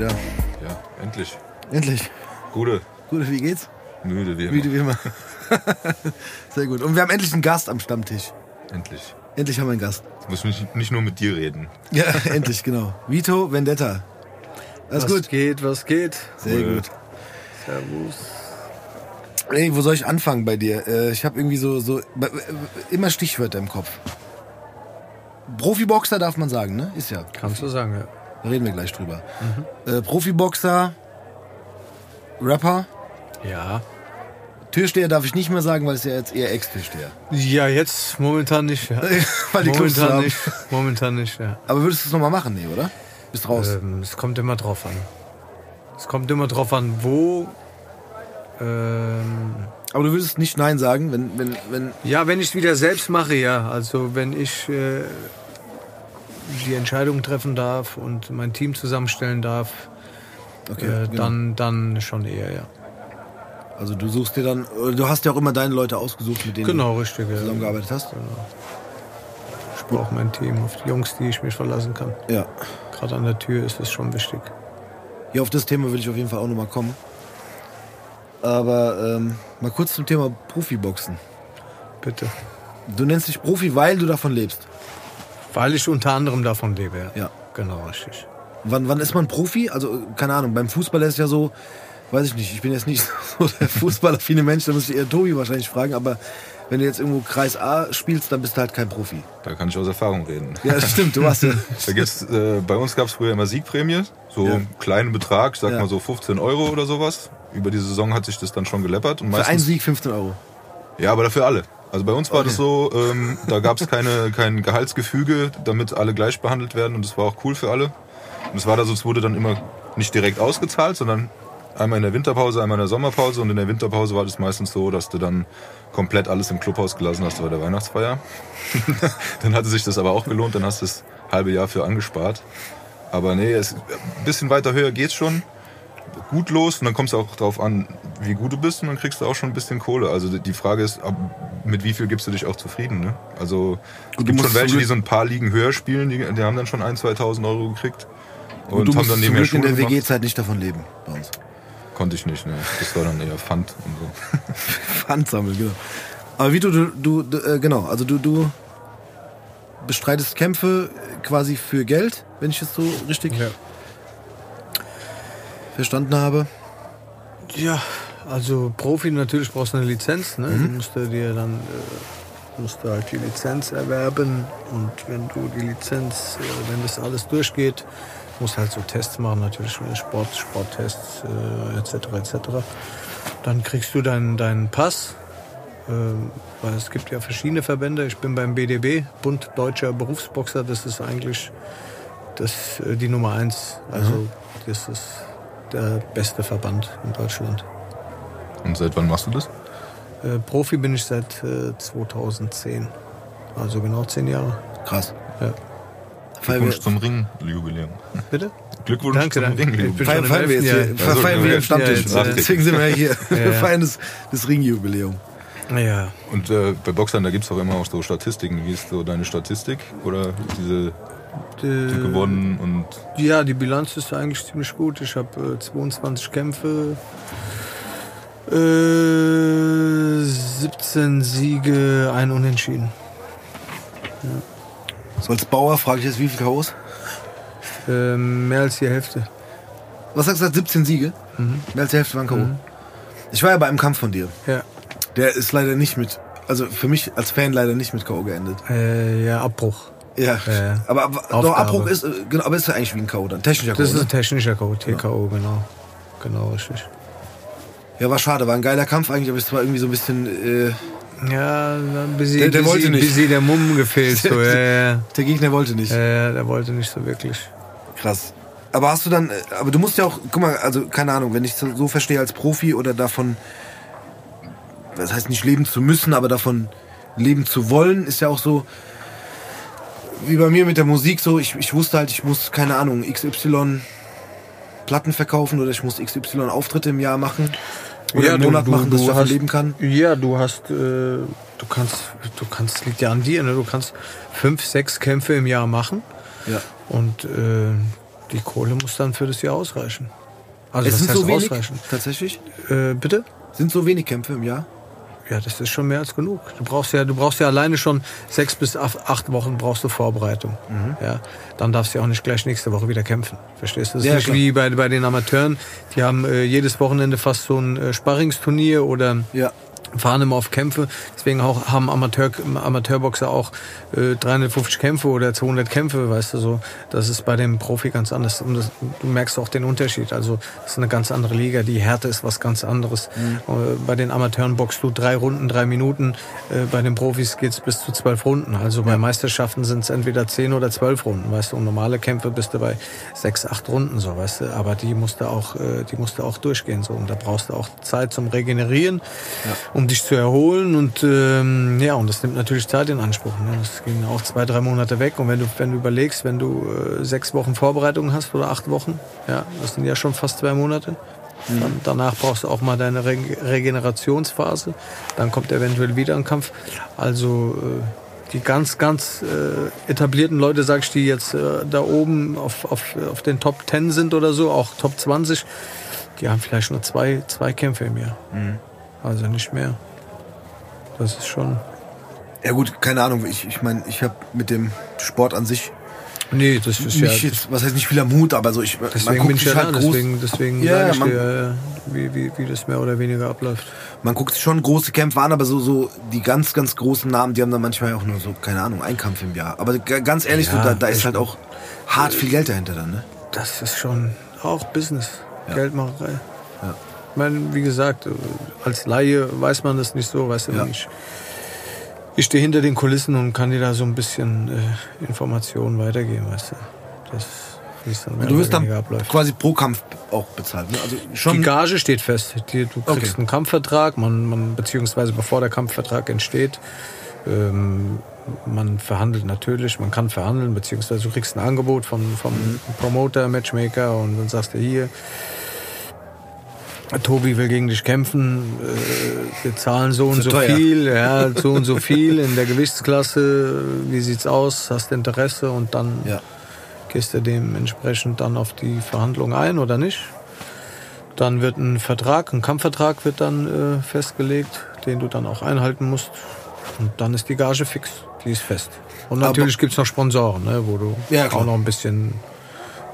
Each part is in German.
wieder. Ja, endlich. Endlich. Gute. Gute, wie geht's? Müde wie immer. Müde wie immer. Sehr gut. Und wir haben endlich einen Gast am Stammtisch. Endlich. Endlich haben wir einen Gast. Muss ich nicht, nicht nur mit dir reden. Ja, endlich, genau. Vito Vendetta. Alles was gut? geht, was geht? Sehr Cool. gut. Servus. Ey, wo soll ich anfangen bei dir? Äh, Ich habe irgendwie so, so immer Stichwörter im Kopf. Profiboxer darf man sagen, ne? Ist ja. Kannst du sagen, ja. Da reden wir gleich drüber. Äh, Profiboxer, Rapper, Ja. Türsteher darf ich nicht mehr sagen, weil es ja jetzt eher Ex-Türsteher. Ja, jetzt momentan nicht, ja. weil die Clubs momentan haben. nicht. Momentan nicht, ja. Aber würdest du es nochmal machen? Nee, oder? Bist raus. Ähm, es kommt immer drauf an. Es kommt immer drauf an, wo. Ähm, Aber du würdest nicht Nein sagen, wenn, wenn, wenn. ja, wenn ich es wieder selbst mache, ja. Also wenn ich äh, die Entscheidung treffen darf und mein Team zusammenstellen darf, Okay, äh, genau. dann, dann schon eher, ja. Also du suchst dir dann. Du hast ja auch immer deine Leute ausgesucht, mit denen Genau, richtig. du Ja. zusammengearbeitet hast. Ich brauche mein Team, auf die Jungs, die ich mich verlassen kann. Ja. Gerade an der Tür ist es schon wichtig. Ja, auf das Thema will ich auf jeden Fall auch nochmal kommen. Aber ähm, mal kurz zum Thema Profiboxen. Bitte. Du nennst dich Profi, weil du davon lebst. Weil ich unter anderem davon lebe, ja. Ja. Genau, richtig. Wann, wann ist man Profi? Also, keine Ahnung, beim Fußball ist ja so, weiß ich nicht, ich bin jetzt nicht so der fußballaffine Mensch, da muss ich eher Tobi wahrscheinlich fragen, aber wenn du jetzt irgendwo Kreis A spielst, dann bist du halt kein Profi. Da kann ich aus Erfahrung reden. Ja, das stimmt, du warst ja. Da gibt's, äh, bei uns gab es früher immer Siegprämie, so Ja. einen kleinen Betrag, ich sag Ja. mal so 15 Euro oder sowas. Über die Saison hat sich das dann schon geleppert. Und Für einen meistens, Sieg 15 Euro. Ja, aber dafür alle. Also bei uns war Okay. das so, ähm, da gab es keine, kein Gehaltsgefüge, damit alle gleich behandelt werden und das war auch cool für alle. Und es war da so, es wurde dann immer nicht direkt ausgezahlt, sondern einmal in der Winterpause, einmal in der Sommerpause und in der Winterpause war das meistens so, dass du dann komplett alles im Clubhaus gelassen hast bei der Weihnachtsfeier. dann hatte sich das aber auch gelohnt, dann hast du das halbe Jahr für angespart. Aber nee, es, ein bisschen weiter höher geht's schon gut los und dann kommt es auch drauf an, wie gut du bist und dann kriegst du auch schon ein bisschen Kohle. Also die Frage ist, ab- mit wie viel gibst du dich auch zufrieden? Ne? Also es du gibt schon welche, die so ein paar Ligen höher spielen, die, die haben dann schon 1.000, 2.000 Euro gekriegt und, Und du haben musst dann zum Glück in der. WG-Zeit nicht davon leben, bei uns. Konnte ich nicht, ne? das war dann eher Pfand und so. Pfand sammeln, genau. Aber Vito, du, du, du äh, genau, also du, du bestreitest Kämpfe quasi für Geld, wenn ich es so richtig Ja. verstanden habe. Ja, also Profi natürlich brauchst du eine Lizenz, ne? Du musst du dir dann äh, musst du halt die Lizenz erwerben und wenn du die Lizenz, äh, wenn das alles durchgeht, musst halt so Tests machen, natürlich äh, Sport, Sporttests äh, etc. etc. Dann kriegst du deinen deinen Pass, äh, weil es gibt ja verschiedene Verbände. Ich bin beim BDB, Bund Deutscher Berufsboxer. Das ist eigentlich das, äh, die Nummer eins. Also das ist der beste Verband in Deutschland. Und seit wann machst du das? Äh, Profi bin ich seit äh, 2010. Also genau zehn Jahre. Krass. Ja. Glückwunsch zum Ring-Jubiläum. Bitte? Glückwunsch Danke, zum danke. Ich Ring-Jubiläum. bin feiern, wir jetzt hier, feiern wir ja, im Stammtisch. jetzt, äh, Deswegen sind wir ja hier. Wir Ja. feiern das, das Ringjubiläum. Ja. Und äh, bei Boxern, da gibt es auch immer auch so Statistiken. Wie ist so deine Statistik? Oder diese die Äh, gewonnen und Ja, die Bilanz ist eigentlich ziemlich gut. Ich habe äh, 22 Kämpfe, äh, 17 Siege, ein Unentschieden. So als Bauer frage ich jetzt, wie viel K.O.s? Äh, mehr als die Hälfte. Was sagst du, hat 17 Siege? Mehr als die Hälfte waren K.O. Ich war ja bei einem Kampf von dir. Ja, Der ist leider nicht mit, also für mich als Fan leider nicht mit K.O. geendet. äh, ja Abbruch. Ja. Ja. Aber, aber doch. Abbruch ist, äh, genau, aber ist ja eigentlich wie ein K.O. dann. Technischer K.O. Das ist ne? ein technischer K.O., TKO, genau. Genau, richtig. Ja, war schade, war ein geiler Kampf eigentlich, aber es war irgendwie so ein bisschen, äh, Ja, ein bisschen, Der- der wollte bisschen, nicht. bisschen der Mumm gefehlt. So. Ja, ja. der Gegner wollte nicht. Ja, der wollte nicht so wirklich. Krass. Aber hast du dann, aber du musst ja auch, guck mal, also keine Ahnung, wenn ich so so verstehe als Profi oder davon, das heißt nicht leben zu müssen, aber davon leben zu wollen, ist ja auch so, wie bei mir mit der Musik so, ich, ich wusste halt, ich muss, keine Ahnung, XY Platten verkaufen oder ich muss XY Auftritte im Jahr machen oder Ja, du- Monat du- machen, dass du davon hast- leben kann. Ja, du hast, äh, du kannst, du kannst, liegt ja an dir, ne? Du kannst fünf, sechs Kämpfe im Jahr machen Ja. und äh, Die Kohle muss dann für das Jahr ausreichen. Also es was sind so wenig, ausreichen? tatsächlich? Äh, bitte? Sind so wenig Kämpfe im Jahr? Ja, das ist schon mehr als genug. Du brauchst ja, du brauchst ja alleine schon sechs bis acht Wochen brauchst du Vorbereitung. Mhm. Ja, dann darfst du ja auch nicht gleich nächste Woche wieder kämpfen. Verstehst du? Das ist Ja, nicht klar. wie bei, bei den Amateuren. Die haben äh, jedes Wochenende fast so ein äh, Sparringsturnier oder Ja. Fahren immer auf Kämpfe. Deswegen auch, haben Amateur, Amateurboxer auch äh, 350 Kämpfe oder 200 Kämpfe, weißt du so. Das ist bei dem Profi ganz anders. Und das, du merkst auch den Unterschied. Also das ist eine ganz andere Liga. Die Härte ist was ganz anderes. Äh, bei den Amateuren boxst du drei Runden, drei Minuten. Äh, bei den Profis geht's bis zu zwölf Runden. Also bei Meisterschaften sind es entweder zehn oder zwölf Runden, weißt du. Und normale Kämpfe bist du bei sechs, acht Runden, so, weißt du. Aber die musst du auch, äh, die musst du auch durchgehen, so. Und da brauchst du auch Zeit zum Regenerieren, um dich zu erholen. Und ähm, ja, und das nimmt natürlich Zeit in Anspruch. Ne? Das ging auch zwei, drei Monate weg. Und wenn du, wenn du überlegst, wenn du äh, sechs Wochen Vorbereitung hast oder acht Wochen, ja, das sind ja schon fast zwei Monate. Dann, danach brauchst du auch mal deine Re Regenerationsphase. Dann kommt eventuell wieder ein Kampf. Also äh, die ganz, ganz äh, etablierten Leute, sag ich, die jetzt äh, da oben auf, auf, auf den Top 10 sind oder so, auch Top 20, die haben vielleicht nur zwei, zwei Kämpfe im Jahr. Also nicht mehr. Das ist schon. Ja gut, keine Ahnung. Ich, ich meine, ich habe mit dem Sport an sich Nee, das ist ja. nicht jetzt, was heißt nicht viel am Hut, aber so ich man Deswegen guckt bin ich ja halt groß, deswegen, deswegen Ja, sage ich man- dir, äh, wie, wie, wie das mehr oder weniger abläuft. man guckt sich schon große Kämpfe an, aber so so die ganz ganz großen Namen, die haben dann manchmal auch nur so keine Ahnung, ein Kampf im Jahr. Aber ganz ehrlich, Ja, so, da, da ist halt auch hart viel Geld dahinter dann, ne? Das ist schon auch Business, Ja. Geldmacherei. Ja. Ich meine, wie gesagt, als Laie weiß man das nicht so, weißt du, Ja. ich, ich stehe hinter den Kulissen und kann dir da so ein bisschen äh, Informationen weitergeben, weißt du. Das, du wirst dann abläuft. quasi pro Kampf auch bezahlt, ne? Also Die schon Gage steht fest. Die, du kriegst Okay. einen Kampfvertrag, man, man, beziehungsweise bevor der Kampfvertrag entsteht, ähm, man verhandelt natürlich, man kann verhandeln, beziehungsweise du kriegst ein Angebot von, vom Mhm. Promoter, Matchmaker und dann sagst du hier, Tobi will gegen dich kämpfen, äh, wir zahlen so und so teuer. viel, ja, so und so viel in der Gewichtsklasse, wie sieht's aus, hast du Interesse und dann ja. gehst du dementsprechend dann auf die Verhandlung ein oder nicht. Dann wird ein Vertrag, ein Kampfvertrag wird dann äh, festgelegt, den du dann auch einhalten musst. Und dann ist die Gage fix, die ist fest. Und Aber- natürlich gibt's noch Sponsoren, ne, wo du Ja, auch noch ein bisschen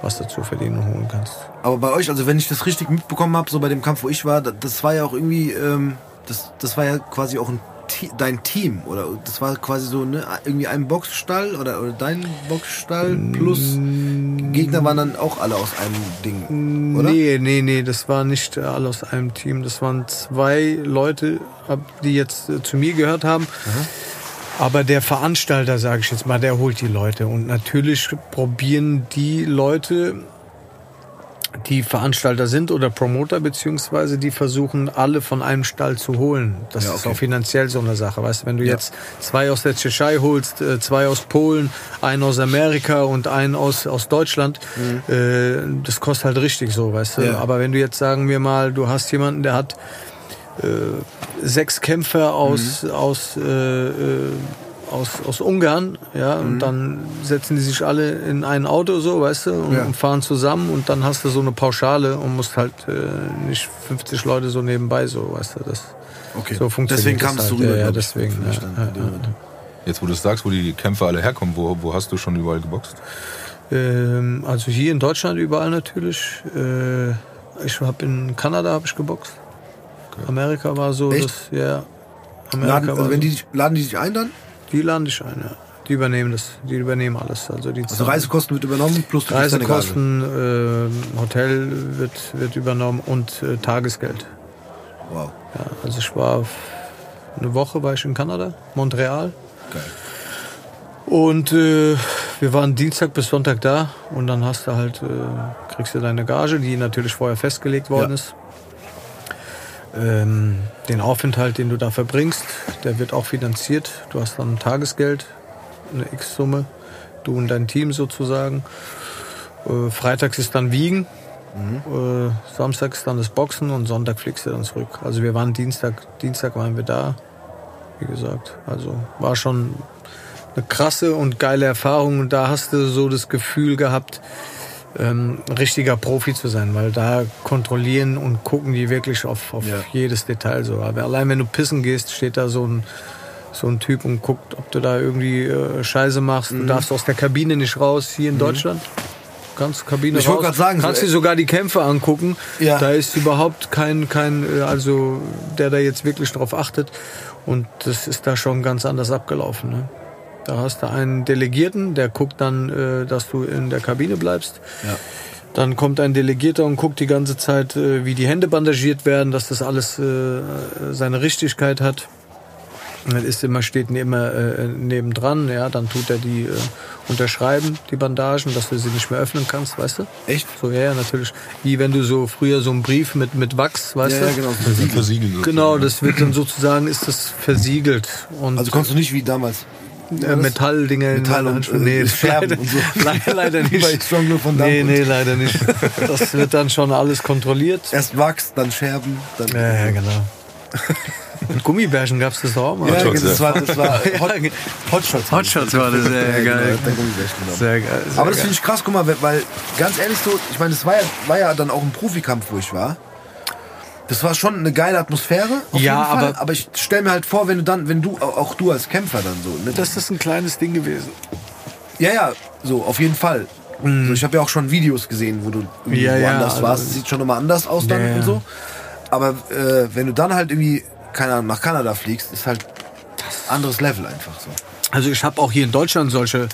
was dazu verdienen und holen kannst. Aber bei euch, also wenn ich das richtig mitbekommen habe, so bei dem Kampf, wo ich war, da- das war ja auch irgendwie, ähm, das, das war ja quasi auch ein dein Team oder das war quasi so ne, irgendwie ein Boxstall oder, oder dein Boxstall plus Gegner waren dann auch alle aus einem Ding, oder? Nee, nee, nee, das war nicht alle aus einem Team. Das waren zwei Leute, die jetzt äh, zu mir gehört haben. Aber der Veranstalter, sage ich jetzt mal, der holt die Leute. Und natürlich probieren die Leute, die Veranstalter sind oder Promoter, beziehungsweise die versuchen, alle von einem Stall zu holen. Das Ja, ist okay. auch finanziell so eine Sache. Weißt du, wenn du Ja. jetzt zwei aus der Tschechei holst, äh, zwei aus Polen, einen aus Amerika und einen aus, aus Deutschland, äh, das kostet halt richtig so, weißt du. Mhm. Ja. Aber wenn du jetzt, sagen wir mal, du hast jemanden, der hat sechs Kämpfer aus, Mhm. aus, äh, äh, aus, aus Ungarn, ja, Mhm. und dann setzen die sich alle in ein Auto, so, weißt du, und, Ja. und fahren zusammen und dann hast du so eine Pauschale und musst halt äh, nicht 50 Leute so nebenbei, so, weißt du, das. Okay. So funktioniert deswegen das kamst halt. du rüber. Ja, ja, deswegen, ja, ja. Jetzt, wo du es sagst, wo die Kämpfe alle herkommen, wo, wo hast du schon überall geboxt? Ähm, also hier in Deutschland überall natürlich. Äh, ich habe in Kanada habe ich geboxt. Amerika war so, Echt? das, ja. Amerika Laden, war also wenn so. die, laden die dich ein dann? Die laden dich ein, ja. Die übernehmen das, die übernehmen alles. Also die Also Reisekosten wird übernommen plus. Reisekosten, äh, Hotel wird, wird übernommen und äh, Tagesgeld. Wow, Ja, also ich war eine Woche war ich in Kanada, Montreal. geil. Und äh, wir waren Dienstag bis Sonntag da und dann hast du halt, äh, kriegst du deine Gage, die natürlich vorher festgelegt worden Ja. ist. Ähm, den Aufenthalt, den du da verbringst, der wird auch finanziert. Du hast dann Tagesgeld, eine X-Summe, du und dein Team sozusagen. Äh, freitags ist dann Wiegen, äh, Samstag ist dann das Boxen und Sonntag fliegst du dann zurück. Also wir waren Dienstag, Dienstag waren wir da, wie gesagt. Also war schon eine krasse und geile Erfahrung. Und da hast du so das Gefühl gehabt, ähm, richtiger Profi zu sein, weil da kontrollieren und gucken die wirklich auf, auf Ja. jedes Detail so. Aber allein wenn du pissen gehst, steht da so ein so ein Typ und guckt, ob du da irgendwie äh, Scheiße machst. Mhm. Du darfst aus der Kabine nicht raus hier in Deutschland. Kannst Kabine Ich raus. grad sagen, so, kannst äh, dir sogar die Kämpfe angucken. Ja. Da ist überhaupt kein kein äh, also der da jetzt wirklich drauf achtet und das ist da schon ganz anders abgelaufen. Ne? Da hast du einen Delegierten, der guckt dann, äh, dass du in der Kabine bleibst. Ja. Dann kommt ein Delegierter und guckt die ganze Zeit, äh, wie die Hände bandagiert werden, dass das alles äh, seine Richtigkeit hat. Dann ist immer, steht immer äh, nebendran, ja, dann tut er die äh, unterschreiben, die Bandagen, dass du sie nicht mehr öffnen kannst, weißt du? Echt? So, ja, ja, natürlich. Wie wenn du so früher so einen Brief mit, mit Wachs, weißt Ja, du? ja, genau. Sind versiegelt. Genau, das wird dann sozusagen, ist das versiegelt. Und Also konntest du nicht wie damals. Äh, Metalldinger in Metall und, äh, Nee, Scherben leider, und so. leider, leider nicht. Bei Stronglow von Dampf nee, und- nee, leider nicht. Das wird dann schon alles kontrolliert. Erst Wachs, dann Scherben, dann. Ja, ja, genau. Mit Gummibärchen gab's das auch mal. Ja, Hotshots, das war, das war Hot, Hotshots. Hotshots war das, Ja, genau, geil. hat der Gummibärchen genommen. Sehr geil. Sehr Aber das finde ich krass, guck mal, weil- weil ganz ehrlich so, ich meine, das war ja, war ja dann auch ein Profikampf, wo ich war. Das war schon eine geile Atmosphäre. Auf Ja, jeden Fall. aber- aber ich stell mir halt vor, wenn du dann, wenn du, auch du als Kämpfer dann so, ne? Das ist ein kleines Ding gewesen. Ja, ja, so, auf jeden Fall. So, ich habe ja auch schon Videos gesehen, wo du irgendwie Mhm. Ja, ja, woanders also- warst. Das sieht schon nochmal anders aus dann Ja, ja. und so. Aber äh, wenn du dann halt irgendwie, keine Ahnung, nach Kanada fliegst, ist halt anderes Level einfach so. Also ich habe auch hier in Deutschland solche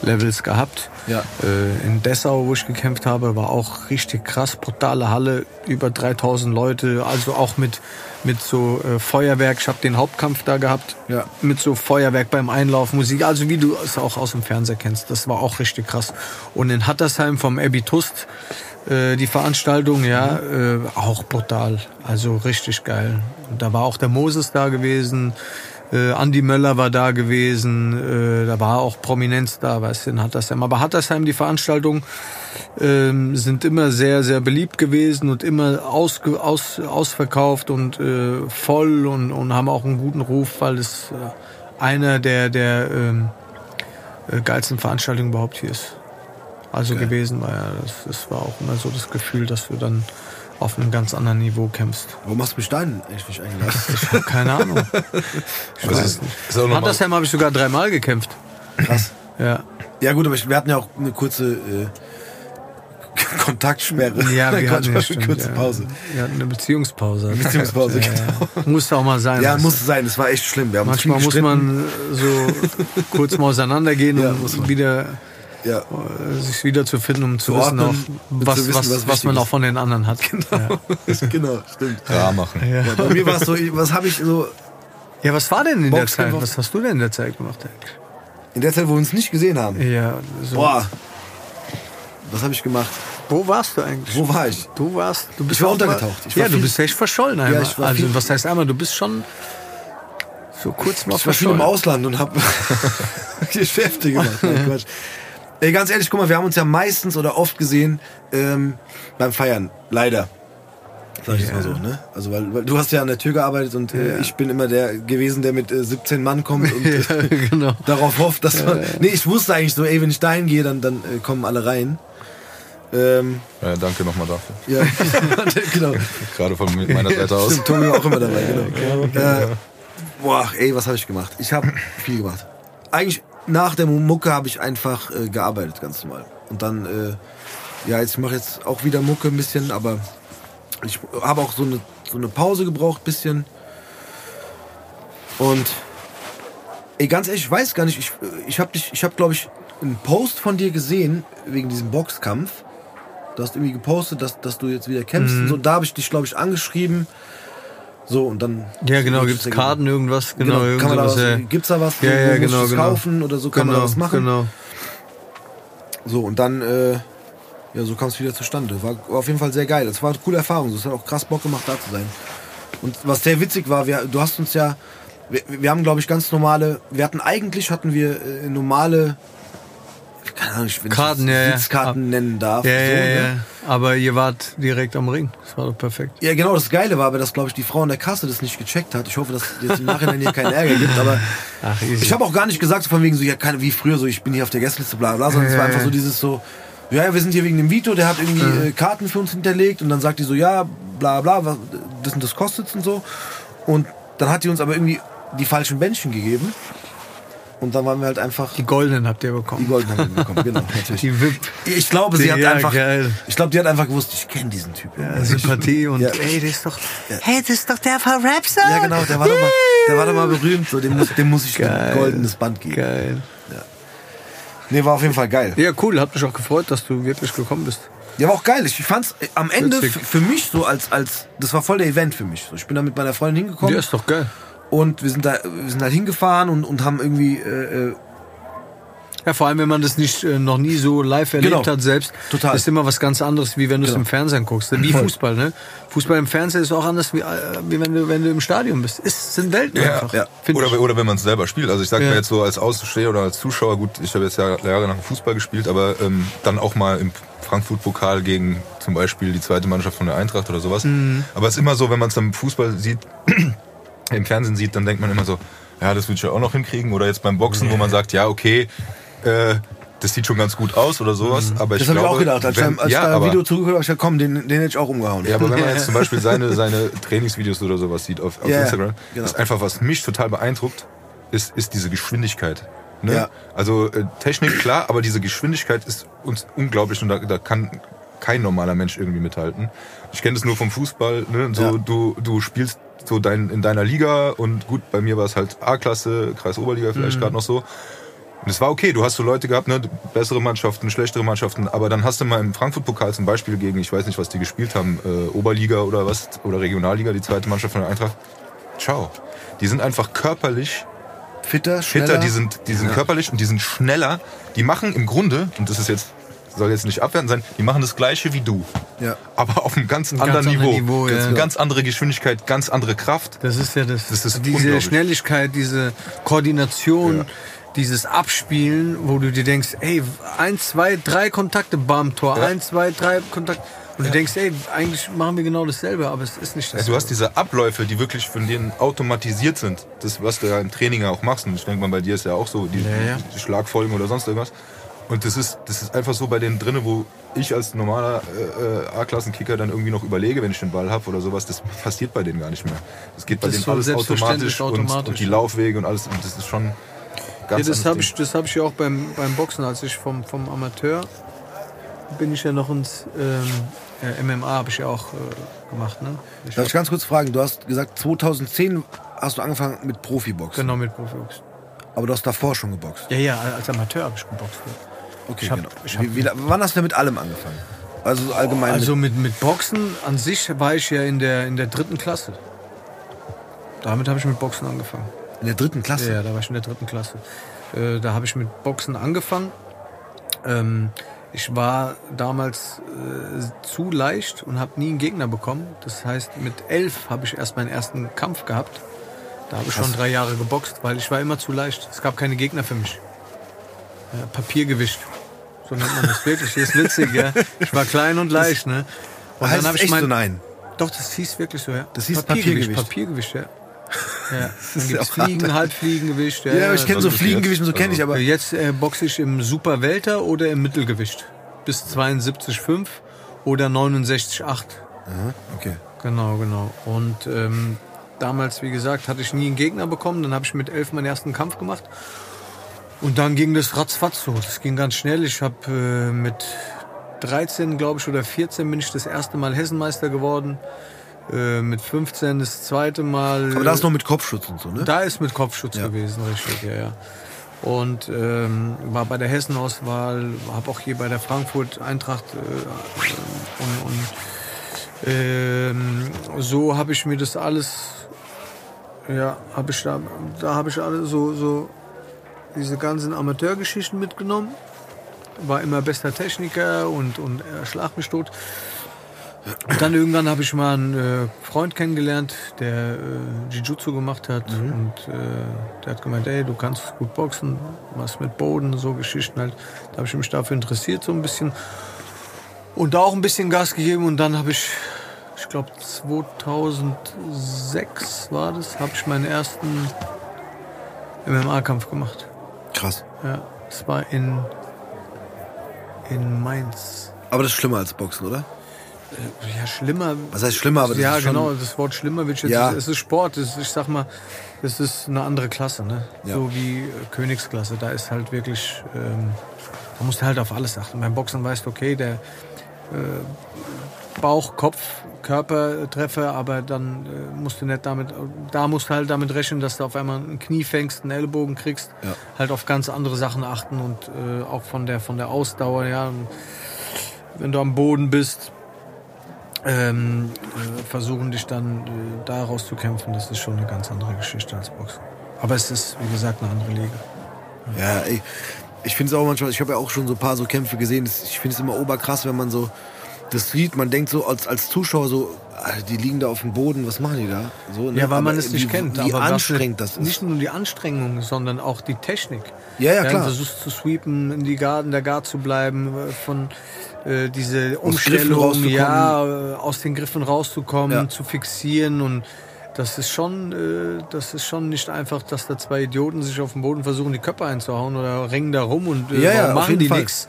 Levels gehabt. Ja. Äh, in Dessau, wo ich gekämpft habe, war auch richtig krass, brutale Halle, über 3000 Leute, also auch mit, mit so äh, Feuerwerk. Ich habe den Hauptkampf da gehabt, Ja. mit so Feuerwerk beim Einlauf, Musik, also wie du es auch aus dem Fernseher kennst. Das war auch richtig krass. Und in Hattersheim vom Abby Tust, äh, die Veranstaltung, ja, äh, auch brutal, also richtig geil. Und da war auch der Moses da gewesen. Äh, Andi Möller war da gewesen, äh, da war auch Prominenz da, weißt du, in Hattersheim. Aber Hattersheim, die Veranstaltungen ähm, sind immer sehr, sehr beliebt gewesen und immer ausge, aus, ausverkauft und äh, voll und, und haben auch einen guten Ruf, weil es äh, einer der, der ähm, äh, geilsten Veranstaltungen überhaupt hier ist. Also gewesen war ja, das, das war auch immer so das Gefühl, dass du dann auf einem ganz anderen Niveau kämpfst. Warum hast du mich da denn eigentlich nicht eingeladen? Ich hab keine Ahnung. Ich Also weiß ist, nicht. ist Hattersheim habe ich sogar dreimal gekämpft. Krass. Ja. Ja gut, aber ich, wir hatten ja auch eine kurze äh, Kontaktsperre. Ja, wir hatten eine ja stimmt, kurze ja. Pause. Wir hatten eine Beziehungspause. Beziehungspause, ja, ja. Musste auch mal sein. Ja, musste sein. Das war echt schlimm. Wir haben uns Manchmal muss man so kurz mal auseinandergehen, Ja, muss man. wieder Ja. sich wieder zu finden, um zu Zu wissen, ordnen, was, zu wissen, was, was was, man ist. auch von den anderen hat. Genau. genau, stimmt. rar machen. Ja. Ja, bei mir war es so, was habe ich so ja, was war denn in der Boxkampf Zeit? Was hast du denn in der Zeit gemacht eigentlich? in der Zeit, wo wir uns nicht gesehen haben. Ja, so. Boah. Was habe ich gemacht? Wo warst du eigentlich? Wo war ich? Du warst, du bist Ich war untergetaucht. Ich war ja, du viel- bist echt verschollen einmal. ich war also viel- was heißt einmal? Du bist schon so kurz mal Ich war viel im verschollen. Ausland und habe Geschäfte gemacht. Nein, Quatsch. Ey, ganz ehrlich, guck mal, wir haben uns ja meistens oder oft gesehen ähm, beim Feiern. Leider. Sag ich jetzt mal so, ne? Also, weil, weil du hast ja an der Tür gearbeitet und äh, ich bin immer der gewesen, der mit äh, 17 Mann kommt und ja, äh, genau. darauf hofft, dass man. Nee, ich wusste eigentlich so, ey, wenn ich dahin gehe, dann, dann äh, kommen alle rein. Ähm, Ja, danke nochmal dafür. ja, genau. Gerade von meiner Seite aus. Stimmt, Tommy war auch immer dabei, genau. Äh, boah, ey, was habe ich gemacht? Ich habe viel gemacht. Eigentlich nach der Mucke habe ich einfach äh, gearbeitet, ganz normal. Und dann, äh, ja, jetzt ich mache jetzt auch wieder Mucke ein bisschen, aber ich habe auch so eine, so eine Pause gebraucht, bisschen. Und ey, ganz ehrlich, ich weiß gar nicht, ich, ich habe dich, ich habe glaube ich einen Post von dir gesehen wegen diesem Boxkampf. Du hast irgendwie gepostet, dass, dass du jetzt wieder kämpfst und so. Da habe ich dich, glaube ich, angeschrieben. So, und dann. Ja, genau, gibt's Karten, irgendwas? Genau, Genau, kann man da was, ja. gibt's da was? Ja, ja, genau, das genau. kaufen oder so kann man da was machen? Genau. So, und dann, äh, ja, so kam es wieder zustande. War, auf jeden Fall sehr geil. Es war eine coole Erfahrung. Es hat auch krass Bock gemacht, da zu sein. Und was sehr witzig war, wir, du hast uns ja, wir, wir haben, glaube ich, ganz normale, wir hatten eigentlich, hatten wir äh, normale, keine Ahnung, wenn Karten, ich ja, ja. Sitzkarten nennen darf. Ja, so, ja, ne? ja. Aber ihr wart direkt am Ring. Das war doch perfekt. Ja, genau, das Geile war aber, dass, glaube ich, die Frau an der Kasse das nicht gecheckt hat. Ich hoffe, dass es jetzt im Nachhinein hier keinen Ärger gibt, aber Ach, ich habe auch gar nicht gesagt, so von wegen so, ja, keine, wie früher, so, ich bin hier auf der Gästeliste, bla, bla, sondern es war einfach so dieses so, ja, ja, wir sind hier wegen dem Vito, der hat irgendwie äh, Karten für uns hinterlegt und dann sagt die so, ja, bla bla, was, das und das kostet und so. Und dann hat die uns aber irgendwie die falschen Bändchen gegeben. Und dann waren wir halt einfach Die goldenen habt ihr die bekommen. goldenen haben wir bekommen, genau, natürlich. Die VIP. Ich glaube, sie hat Ja, einfach, geil. ich glaube, die hat einfach gewusst, ich kenne diesen Typ. Ja, Sympathie und Ja. ey, das ist doch, hey, das ist doch der von. Ja, genau, der war doch mal, der war doch mal berühmt, so, dem muss, dem muss ich Geil. ein goldenes Band geben. Geil. Nee, war auf jeden Fall geil. Ja, cool. Hat mich auch gefreut, dass du wirklich gekommen bist. Ja, war auch geil. Ich fand's am Ende für mich so als, als, das war voll der Event für mich. So, ich bin da mit meiner Freundin hingekommen Ja, ist doch geil. Und wir sind da, wir sind halt hingefahren und, und haben irgendwie, äh, äh, Ja, vor allem, wenn man das nicht äh, noch nie so live erlebt Genau. hat selbst, Total. ist immer was ganz anderes, wie wenn du es Genau. im Fernsehen guckst. Wie Voll. Fußball, ne? Fußball im Fernsehen ist auch anders, wie, äh, wie wenn, du, wenn du im Stadion bist. Es sind Welten einfach. ja. Oder, oder wenn man es selber spielt. Also ich sage Ja. mir jetzt so als Außensteher oder als Zuschauer, gut, ich habe jetzt ja jahrelang Fußball gespielt, aber ähm, dann auch mal im Frankfurt-Pokal gegen zum Beispiel die zweite Mannschaft von der Eintracht oder sowas. Mhm. Aber es ist immer so, wenn man es dann im Fußball sieht, im Fernsehen sieht, dann denkt man immer so, ja, das will ich ja auch noch hinkriegen. Oder jetzt beim Boxen, wo man sagt, ja, okay, äh, das sieht schon ganz gut aus oder sowas. Aber ich das habe ich auch gedacht. Als, wenn, ich, als ja, da ein Video zugehört habe, ich gesagt, komm, den, den hätte ich auch umgehauen. ja, aber wenn man jetzt zum Beispiel seine, seine Trainingsvideos oder sowas sieht auf, auf ja, Instagram, genau. ist einfach, was mich total beeindruckt, ist, ist diese Geschwindigkeit. Ne? Ja. Also äh, Technik klar, aber diese Geschwindigkeit ist uns unglaublich und da, da kann kein normaler Mensch irgendwie mithalten. Ich kenne das nur vom Fußball. Ne? So, Ja. du, du spielst so dein, in deiner Liga und gut, bei mir war es halt A-Klasse, Kreisoberliga vielleicht Mhm. gerade noch so. Und es war okay, du hast so Leute gehabt, ne, bessere Mannschaften, schlechtere Mannschaften, aber dann hast du mal im Frankfurt-Pokal zum Beispiel gegen, ich weiß nicht, was die gespielt haben, äh, Oberliga oder was, oder Regionalliga, die zweite Mannschaft von der Eintracht. Ciao. Die sind einfach körperlich Fitter, schneller. fitter, die sind, die sind körperlich und die sind schneller. Die machen im Grunde, und das ist jetzt, soll jetzt nicht abwertend sein, die machen das Gleiche wie du. Ja. Aber auf einem ganz ganz anderen anderen Niveau. Niveau, ja. Ganz, ganz andere Geschwindigkeit, ganz andere Kraft. Das ist ja das. Das ist diese. Schnelligkeit, diese Koordination, Ja. dieses Abspielen, wo du dir denkst, ey, eins, zwei, drei Kontakte, bam, Tor, Ja. eins, zwei, drei Kontakte. Und du denkst, ey, eigentlich machen wir genau dasselbe, aber es ist nicht Ja, das. du hast diese Abläufe, die wirklich von denen automatisiert sind. Das, was du ja im Training ja auch machst. Und ich denke mal, bei dir ist ja auch so, die, Ja, ja. die Schlagfolgen oder sonst irgendwas. Und das ist, das ist einfach so bei denen drinne, wo ich als normaler äh, äh, A-Klassenkicker dann irgendwie noch überlege, wenn ich den Ball habe oder sowas. Das passiert bei denen gar nicht mehr. Das geht bei Das denen alles selbstverständlich automatisch, Und, automatisch. und die Laufwege und alles. Und das ist schon ja, ganz das anderes habe ich, das hab ich ja auch beim, beim Boxen, als ich vom, vom Amateur bin ich ja noch ins ähm, äh, MMA habe ich ja auch äh, gemacht. Ne? Ich Darf ich ganz kurz fragen? Du hast gesagt, 2010 hast du angefangen mit Profiboxen. genau mit Profiboxen. Aber du hast davor schon geboxt. Ja, ja, als Amateur habe ich geboxt. Ja. Okay, hab- genau. wie, wie, wann hast du mit allem angefangen? Also so allgemein. Also mit, mit Boxen an sich war ich ja in der, in der dritten Klasse. Damit habe ich mit Boxen angefangen. in der dritten Klasse. Ja, ja, da war ich in der dritten Klasse. Äh, da habe ich mit Boxen angefangen. Ähm, ich war damals äh, zu leicht und habe nie einen Gegner bekommen. Das heißt, mit elf habe ich erst meinen ersten Kampf gehabt. Da habe ich schon drei Jahre geboxt, weil ich war immer zu leicht. Es gab keine Gegner für mich. Ja, Papiergewicht. So nennt man das wirklich. Das ist witzig, ja. Ich war klein und leicht, ne? Und heißt hab es echt so nein? Doch, das hieß wirklich so, ja. Das hieß Papiergewicht. Papiergewicht. Ja. ja. Dann ist gibt's Fliegen, hart. Halbfliegengewicht. Ja, Ja, ich kenne so ist Fliegengewicht und so kenne ich, aber Jetzt äh, boxe ich im Superwelter oder im Mittelgewicht. Bis 72,5 oder 69,8. Aha, okay. Genau, genau. Und ähm, damals, wie gesagt, hatte ich nie einen Gegner bekommen. Dann habe ich mit elf meinen ersten Kampf gemacht. Und dann ging das ratzfatz so. Das ging ganz schnell. Ich habe äh, mit 13, glaube ich, oder 14 bin ich das erste Mal Hessenmeister geworden. Äh, mit 15 das zweite Mal. Aber da ist noch mit Kopfschutz und so, ne? Da ist mit Kopfschutz Ja. gewesen, richtig, ja, ja. Und ähm, war bei der Hessenauswahl, habe auch hier bei der Frankfurt Eintracht äh, und, und ähm, so habe ich mir das alles, ja, habe ich da, da habe ich alle so, so diese ganzen Amateurgeschichten mitgenommen. War immer bester Techniker und, und er schlag mich tot. Und dann irgendwann habe ich mal einen äh, Freund kennengelernt, der äh, Jiu-Jitsu gemacht hat. Und äh, der hat gemeint, ey, du kannst gut boxen, was mit Boden, so Geschichten halt. Da habe ich mich dafür interessiert so ein bisschen. Und da auch ein bisschen Gas gegeben. Und dann habe ich, ich glaube 2006 war das, habe ich meinen ersten MMA-Kampf gemacht. Krass. Ja, es war in, in Mainz. Aber das ist schlimmer als Boxen, oder? Ja, schlimmer. Was heißt schlimmer? Aber das ja, ist schon, genau, das Wort schlimmer wird jetzt. Ja. Es ist Sport, es ist, ich sag mal, es ist eine andere Klasse, ne? Ja. So wie äh, Königsklasse. Da ist halt wirklich, ähm, da musst du halt auf alles achten. Beim Boxen weißt du, okay, der äh, Bauch, Kopf, Körpertreffer, aber dann äh, musst du nicht damit, da musst du halt damit rechnen, dass du auf einmal ein Knie fängst, einen Ellbogen kriegst, Ja. halt auf ganz andere Sachen achten und äh, auch von der, von der Ausdauer, ja. Wenn du am Boden bist, ähm, äh, versuchen dich dann äh, da rauszukämpfen, das ist schon eine ganz andere Geschichte als Boxen. Aber es ist, wie gesagt, eine andere Liga. Ja, ey. Ich finde es auch manchmal, ich habe ja auch schon so ein paar so Kämpfe gesehen. Ich finde es immer oberkrass, wenn man so das sieht. Man denkt so als, als Zuschauer so, Alter, die liegen da auf dem Boden, was machen die da? So, ne? Ja, weil man Aber es nicht wie, kennt. Wie aber anstrengend das ist. Nicht nur die Anstrengung, sondern auch die Technik. Ja, ja, klar. Du versuchst zu sweepen, in die Guard, in der Guard zu bleiben, äh, von äh, diese Umstellung, rauszukommen. ja, äh, aus den Griffen rauszukommen, Ja. zu fixieren und das ist schon, äh, das ist schon nicht einfach, dass da zwei Idioten sich auf dem Boden versuchen, die Köpfe einzuhauen oder ringen da rum und äh, Ja, ja, machen die nichts.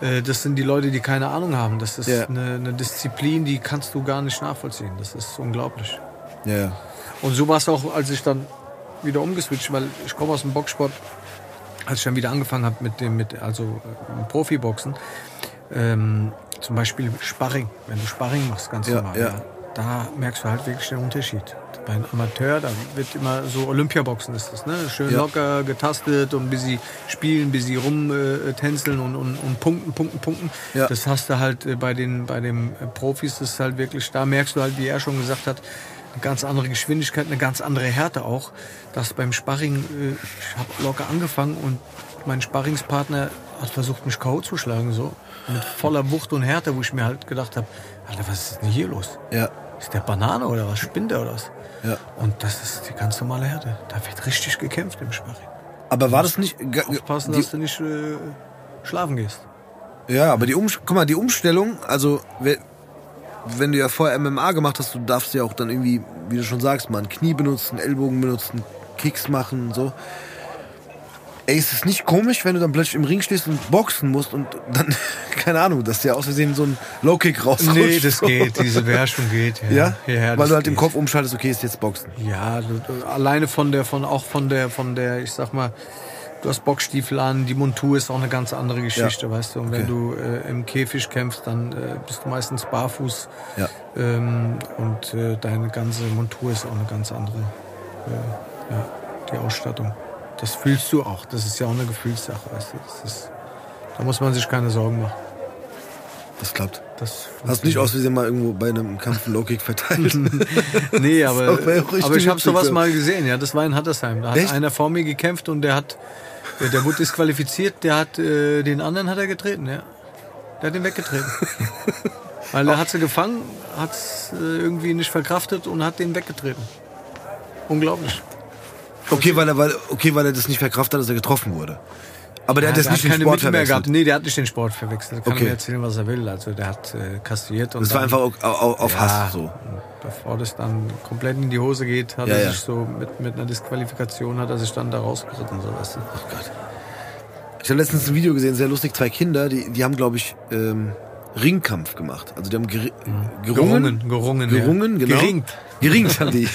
Äh, Das sind die Leute, die keine Ahnung haben. Das ist Ja. eine, eine Disziplin, die kannst du gar nicht nachvollziehen. Das ist unglaublich. Ja. Und so war es auch, als ich dann wieder umgeswitcht, weil ich komme aus dem Boxsport, als ich dann wieder angefangen habe mit dem, mit, also äh, mit Profiboxen, ähm, zum Beispiel Sparring, wenn du Sparring machst, ganz Ja, normal, ja. Da merkst du halt wirklich den Unterschied. Bei einem Amateur, da wird immer so Olympiaboxen ist das, ne? Schön Ja. locker getastet und bis sie spielen, bis sie rumtänzeln und, und, und punkten, punkten, punkten. Ja. Das hast du halt äh, bei den, bei den äh, Profis, das ist halt wirklich, da merkst du halt, wie er schon gesagt hat, eine ganz andere Geschwindigkeit, eine ganz andere Härte auch. Das beim Sparring, äh, ich habe locker angefangen und mein Sparringspartner hat versucht, mich K.O. zu schlagen, so. Mit voller Wucht und Härte, wo ich mir halt gedacht habe, Alter, was ist denn hier los? Ja, Ist der Banane oder was? Spinnt der oder was? ja. Und das ist die ganz normale Härte. Da wird richtig gekämpft im Sparring. Aber war das nicht. Aufpassen, dass du nicht äh, schlafen gehst. Ja, aber die um, guck mal, die Umstellung, also we- wenn du ja vorher MMA gemacht hast, du darfst ja auch dann irgendwie, wie du schon sagst, mal ein Knie benutzen, Ellbogen benutzen, Kicks machen und so. Ey, ist es nicht komisch, wenn du dann plötzlich im Ring stehst und boxen musst und dann, keine Ahnung, dass dir aus Versehen so ein Low-Kick rausrutscht? Nee, das geht. Diese Beherrschung geht. Ja? ja, ja Weil du halt im geht. Kopf umschaltest, okay, ist jetzt Boxen. Ja, du, alleine von der, von auch von der, von der, ich sag mal, du hast Boxstiefel an, die Montur ist auch eine ganz andere Geschichte, weißt du. Und wenn Okay. du äh, im Käfig kämpfst, dann äh, bist du meistens barfuß. Ja. Ähm, und äh, deine ganze Montur ist auch eine ganz andere, äh, ja, die Ausstattung. Das fühlst du auch. Das ist ja auch eine Gefühlssache, weißt du. Ist, da muss man sich keine Sorgen machen. Das klappt. Das Hast du nicht aus Versehen mal irgendwo bei einem Kampf einen Low-Kick verteilt? Nee, aber, aber ich habe sowas mal gesehen, ja. Das war in Hattersheim. Da hat Echt? einer vor mir gekämpft und der hat, der, der wurde disqualifiziert, der hat, äh, den anderen hat er getreten, ja. Der hat ihn weggetreten. Weil er hat sie gefangen, hat es äh, irgendwie nicht verkraftet und hat den weggetreten. Unglaublich. Okay, weil er, weil, okay, weil er das nicht verkraftet hat, dass er getroffen wurde. Aber der Ja, hat jetzt nicht den keine Sport Mittel mehr verwechselt. gehabt. Nee, der hat nicht den Sport verwechselt. Der kann Okay. mir erzählen, was er will. Also der hat äh, kastriert und Das war einfach auf, auf, Ja, Hass so. Bevor das dann komplett in die Hose geht, hat Ja, er sich so mit, mit einer Disqualifikation hat er sich dann da rausgeritten. So, weißt du. Ich habe letztens ein Video gesehen, sehr lustig, zwei Kinder, die, die haben, glaube ich, ähm, Ringkampf gemacht. Also die haben geri gerungen. Gerungen, gerungen, ja. Gerungen, genau. Geringt. Geringt haben die.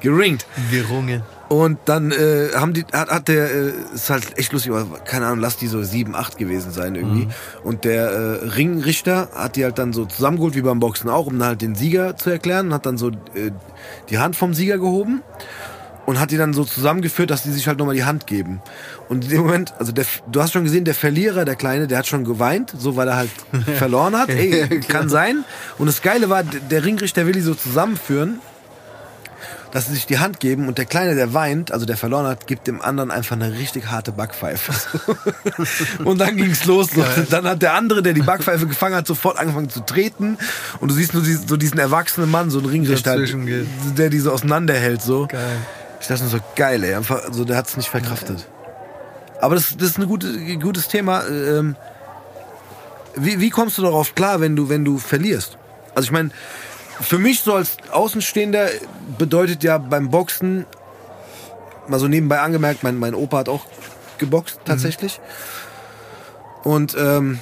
Geringt. Gerungen. Und dann äh, haben die, hat, hat der, äh, ist halt echt lustig, aber keine Ahnung, lass die so sieben, acht gewesen sein irgendwie. Mhm. Und der äh, Ringrichter hat die halt dann so zusammengeholt, wie beim Boxen auch, um dann halt den Sieger zu erklären, hat dann so äh, die Hand vom Sieger gehoben und hat die dann so zusammengeführt, dass die sich halt nochmal die Hand geben. Und in dem Moment, also der, du hast schon gesehen, der Verlierer, der Kleine, der hat schon geweint, so weil er halt verloren hat. Ey, kann sein. Und das Geile war, der Ringrichter will die so zusammenführen dass sie sich die Hand geben und der Kleine, der weint, also der verloren hat, gibt dem anderen einfach eine richtig harte Backpfeife. und dann ging's los. So. Dann hat der andere, der die Backpfeife gefangen hat, sofort angefangen zu treten. Und du siehst nur diesen, so diesen erwachsenen Mann, so einen Ringrichter, geht. der die so auseinanderhält. So. Geil. Ich dachte so, geil, ey. Einfach, also der hat's nicht verkraftet. Aber das, das ist ein gute, gutes Thema. Ähm, wie, wie kommst du darauf klar, wenn du, wenn du verlierst? Also ich meine, für mich so als Außenstehender bedeutet ja beim Boxen, mal so nebenbei angemerkt, mein, mein Opa hat auch geboxt tatsächlich. Und ähm,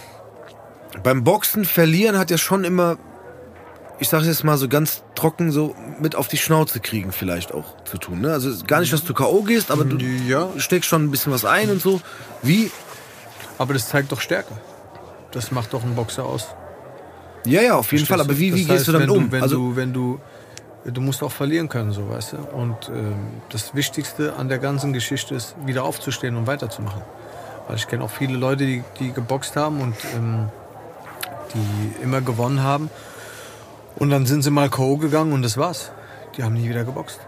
beim Boxen verlieren hat ja schon immer, ich sage jetzt mal so ganz trocken, so mit auf die Schnauze kriegen vielleicht auch zu tun. Ne? Also gar nicht, dass du K.O. gehst, aber du Ja. steckst schon ein bisschen was ein und so. Wie? Aber das zeigt doch Stärke. Das macht doch einen Boxer aus. Ja, ja, auf jeden Fall. Aber wie, wie gehst du damit wenn um? wenn also, du, wenn du, du musst auch verlieren können, so weißt du. Und ähm, das Wichtigste an der ganzen Geschichte ist, wieder aufzustehen und weiterzumachen. Weil ich kenne auch viele Leute, die, die geboxt haben und ähm, die immer gewonnen haben. Und dann sind sie mal K.O. gegangen und das war's. Die haben nie wieder geboxt.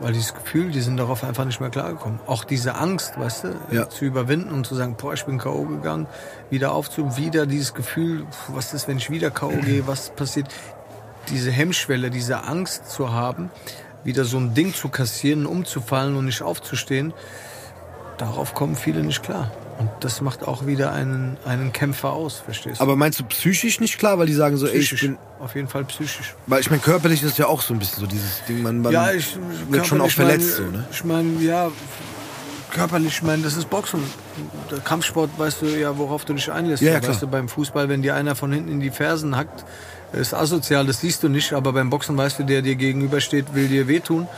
Weil dieses Gefühl, die sind darauf einfach nicht mehr klargekommen. Auch diese Angst, weißt du, Ja. zu überwinden und zu sagen, boah, ich bin K.O. gegangen, wieder aufzu, wieder dieses Gefühl, was ist, wenn ich wieder K.O. gehe, was passiert? Diese Hemmschwelle, diese Angst zu haben, wieder so ein Ding zu kassieren, umzufallen und nicht aufzustehen, darauf kommen viele nicht klar. Und das macht auch wieder einen, einen Kämpfer aus, verstehst du? aber meinst du psychisch nicht klar, weil die sagen so, ey, ich psychisch, bin. auf jeden Fall psychisch. Weil ich meine, körperlich ist ja auch so ein bisschen so dieses Ding, man, man Ja, ich wird schon auch verletzt. mein, so, ne? Ich meine, ja, körperlich, ich meine, das ist Boxen. Der Kampfsport, weißt du ja, worauf du dich einlässt. Ja, ja, weißt du, beim Fußball, wenn dir einer von hinten in die Fersen hackt, ist asozial, das siehst du nicht, aber beim Boxen weißt du, der dir gegenübersteht, will dir wehtun.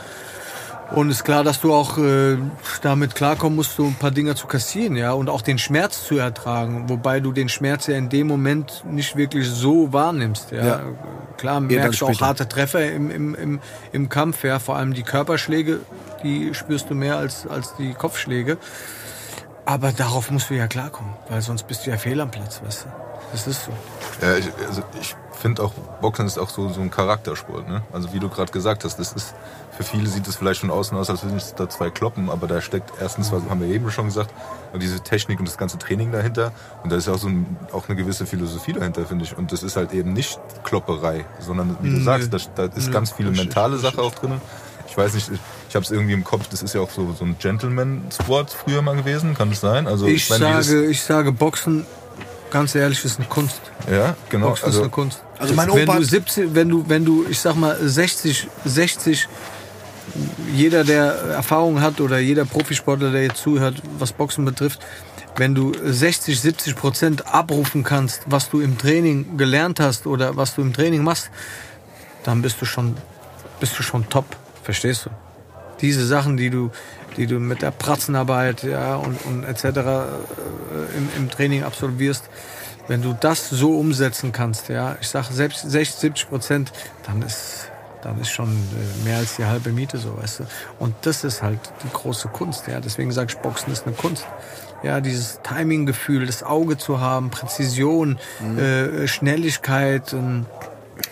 Und ist klar, dass du auch äh, damit klarkommen musst, so ein paar Dinger zu kassieren, ja, und auch den Schmerz zu ertragen, wobei du den Schmerz ja in dem Moment nicht wirklich so wahrnimmst, ja. Ja. Klar, merkst du auch harte Treffer im, im, im, im Kampf, ja, vor allem die Körperschläge, die spürst du mehr als, als die Kopfschläge. Aber darauf musst du ja klarkommen, weil sonst bist du ja fehl am Platz, weißt du. Das ist so. Ja, ich, also ich finde auch, Boxen ist auch so, so ein Charaktersport. Ne? Also wie du gerade gesagt hast, das ist, für viele sieht es vielleicht von außen aus, als würden es da zwei kloppen, aber da steckt erstens, was haben wir eben schon gesagt, diese Technik und das ganze Training dahinter. Und da ist auch so ein, auch eine gewisse Philosophie dahinter, finde ich. Und das ist halt eben nicht Klopperei, sondern wie du Nö. sagst, da, da ist Nö, ganz viel richtig, mentale. Sache auch drin. Ich weiß nicht, ich habe es irgendwie im Kopf, das ist ja auch so, so ein Gentleman-Sport früher mal gewesen, kann das sein? Also Ich meine, wie das- sage, ich sage, Boxen, ganz ehrlich, ist eine Kunst. ja, genau. Boxen ist Also, eine Kunst. Also mein wenn Opa du hat- 17, wenn du, wenn du, ich sag mal 60, 60, jeder, der Erfahrung hat oder jeder Profisportler, der jetzt zuhört, was Boxen betrifft, wenn du 60, 70 Prozent abrufen kannst, was du im Training gelernt hast oder was du im Training machst, dann bist du schon, bist du schon top. Verstehst du? Diese Sachen, die du, die du mit der Pratzenarbeit ja, und, und etc. Äh, im, im Training absolvierst, wenn du das so umsetzen kannst, ja, ich sage selbst 60, 70 Prozent, dann ist, dann ist schon äh, mehr als die halbe Miete so, weißt du. Und das ist halt die große Kunst, ja. Deswegen sage ich, Boxen ist eine Kunst. Ja, dieses Timing-Gefühl, das Auge zu haben, Präzision, äh, Schnelligkeit, ähm,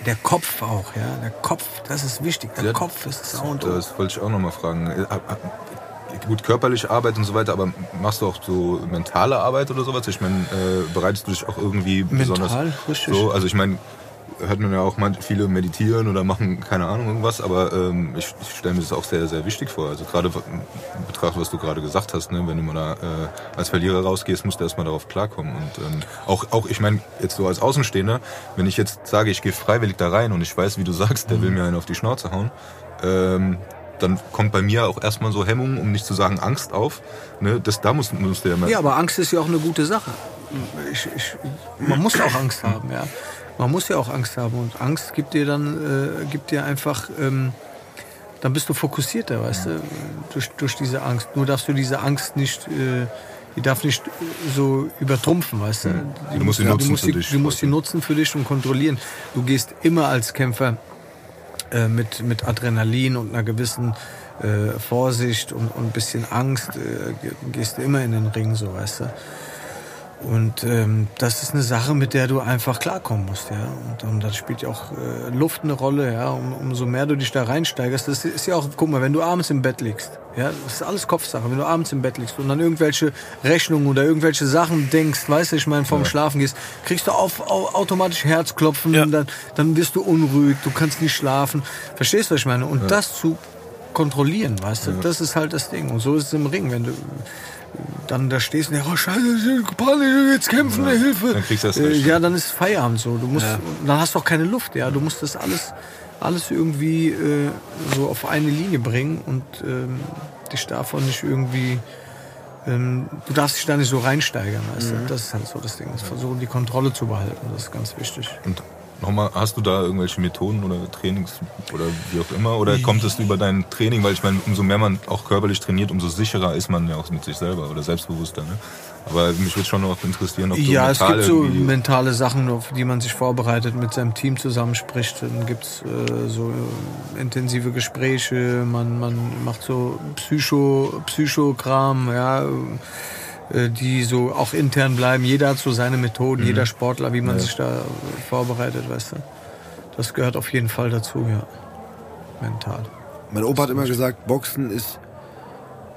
der Kopf auch, ja. Der Kopf, das ist wichtig. Der Ja, Kopf ist das A und O. Das wollte ich auch noch mal fragen. Gut, körperliche Arbeit und so weiter, aber machst du auch so mentale Arbeit oder sowas? Ich meine, äh, bereitest du dich auch irgendwie besonders richtig. so? Also ich meine, hört man ja auch mal viele meditieren oder machen keine Ahnung irgendwas, aber ähm, ich, ich stelle mir das auch sehr, sehr wichtig vor. Also gerade in Betracht, was du gerade gesagt hast, ne? wenn du mal da äh, als Verlierer rausgehst, musst du erstmal darauf klarkommen. Und ähm, auch, auch, ich meine, jetzt so als Außenstehender, wenn ich jetzt sage, ich gehe freiwillig da rein und ich weiß, wie du sagst, der will mir einen auf die Schnauze hauen, ähm, dann kommt bei mir auch erstmal so Hemmung, um nicht zu sagen Angst auf. Ne? Das, da muss, muss der mal. Ja, aber Angst ist ja auch eine gute Sache. Ich, ich, man muss auch Angst haben, ja. Man muss ja auch Angst haben und Angst gibt dir dann, äh, gibt dir einfach, ähm, dann bist du fokussierter, weißt du, durch, durch diese Angst. Nur darfst du diese Angst nicht, äh, die darf nicht so übertrumpfen, weißt du. Die Du musst sie nutzen du musst für dich. Du musst sie nutzen für dich und kontrollieren. Du gehst immer als Kämpfer äh, mit, mit Adrenalin und einer gewissen äh, Vorsicht und, und ein bisschen Angst äh, ge- gehst du immer in den Ring, so weißt du. Und ähm, das ist eine Sache, mit der du einfach klarkommen musst, ja. Und, und da spielt ja auch äh, Luft eine Rolle, ja. Um, umso mehr du dich da reinsteigerst, das ist ja auch, guck mal, wenn du abends im Bett liegst, ja, das ist alles Kopfsache. Wenn du abends im Bett liegst und an irgendwelche Rechnungen oder irgendwelche Sachen denkst, weißt du, ich meine, vorm Schlafen gehst, kriegst du auf, au, automatisch Herzklopfen, Ja. und dann, dann wirst du unruhig, du kannst nicht schlafen. Verstehst du, was ich meine? Und das zu kontrollieren, weißt du, das ist halt das Ding. Und so ist es im Ring, wenn du dann da stehst und oh scheiße, Panik, jetzt kämpfen, Hilfe. Dann kriegst du erst Äh, recht. Ja, dann ist Feierabend so. Du musst, dann hast du auch keine Luft, ja. Du musst das alles, alles irgendwie äh, so auf eine Linie bringen und ähm, dich davon nicht irgendwie ähm, du darfst dich da nicht so reinsteigern, weißt du? Das ist halt so das Ding. Versuchen die Kontrolle zu behalten, das ist ganz wichtig. Und nochmal, hast du da irgendwelche Methoden oder Trainings oder wie auch immer? Oder kommt es über dein Training? Weil ich meine, umso mehr man auch körperlich trainiert, umso sicherer ist man ja auch mit sich selber oder selbstbewusster. Ne? Aber mich würde schon noch interessieren, ob du Ja, es gibt so mentale Sachen, auf die man sich vorbereitet, mit seinem Team zusammenspricht. Dann gibt's äh, so äh, intensive Gespräche, man, man macht so Psycho, Psychokram, ja, die so auch intern bleiben. Jeder hat so seine Methoden, jeder Sportler, wie man sich da äh, vorbereitet, weißt du. Das gehört auf jeden Fall dazu, ja. Mental. Mein Opa hat immer gesagt, Boxen ist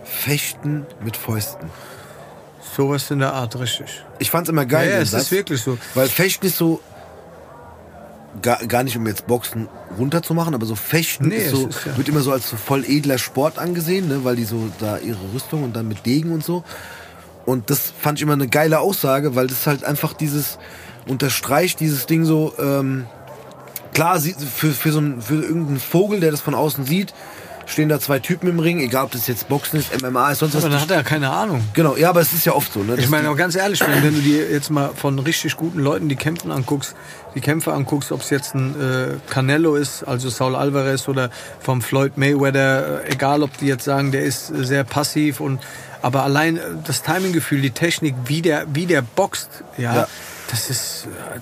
Fechten mit Fäusten. Sowas in der Art, richtig. Ich fand's immer geil. ja, den es Satz, ist wirklich so. Weil Fechten ist so, gar, gar nicht um jetzt Boxen runterzumachen, aber so Fechten Nee, so, ist ja- wird immer so als so voll edler Sport angesehen, ne? weil die so da ihre Rüstung und dann mit Degen und so. Und das fand ich immer eine geile Aussage, weil das halt einfach dieses, unterstreicht dieses Ding so, ähm, klar, für, für so einen, für irgendeinen Vogel, der das von außen sieht, stehen da zwei Typen im Ring, egal ob das jetzt Boxen ist, MMA ist, sonst Aber was. dann hat er ja keine Ahnung. Genau, ja, aber es ist ja oft so, ne? Ich meine auch ganz ehrlich, wenn, du dir jetzt mal von richtig guten Leuten die Kämpfen anguckst, die Kämpfe anguckst, ob es jetzt ein äh, Canelo ist, also Saul Alvarez oder vom Floyd Mayweather, äh, egal ob die jetzt sagen, der ist äh, sehr passiv und aber allein äh, das Timinggefühl, die Technik, wie der wie der boxt, ja, Ja. das ist äh,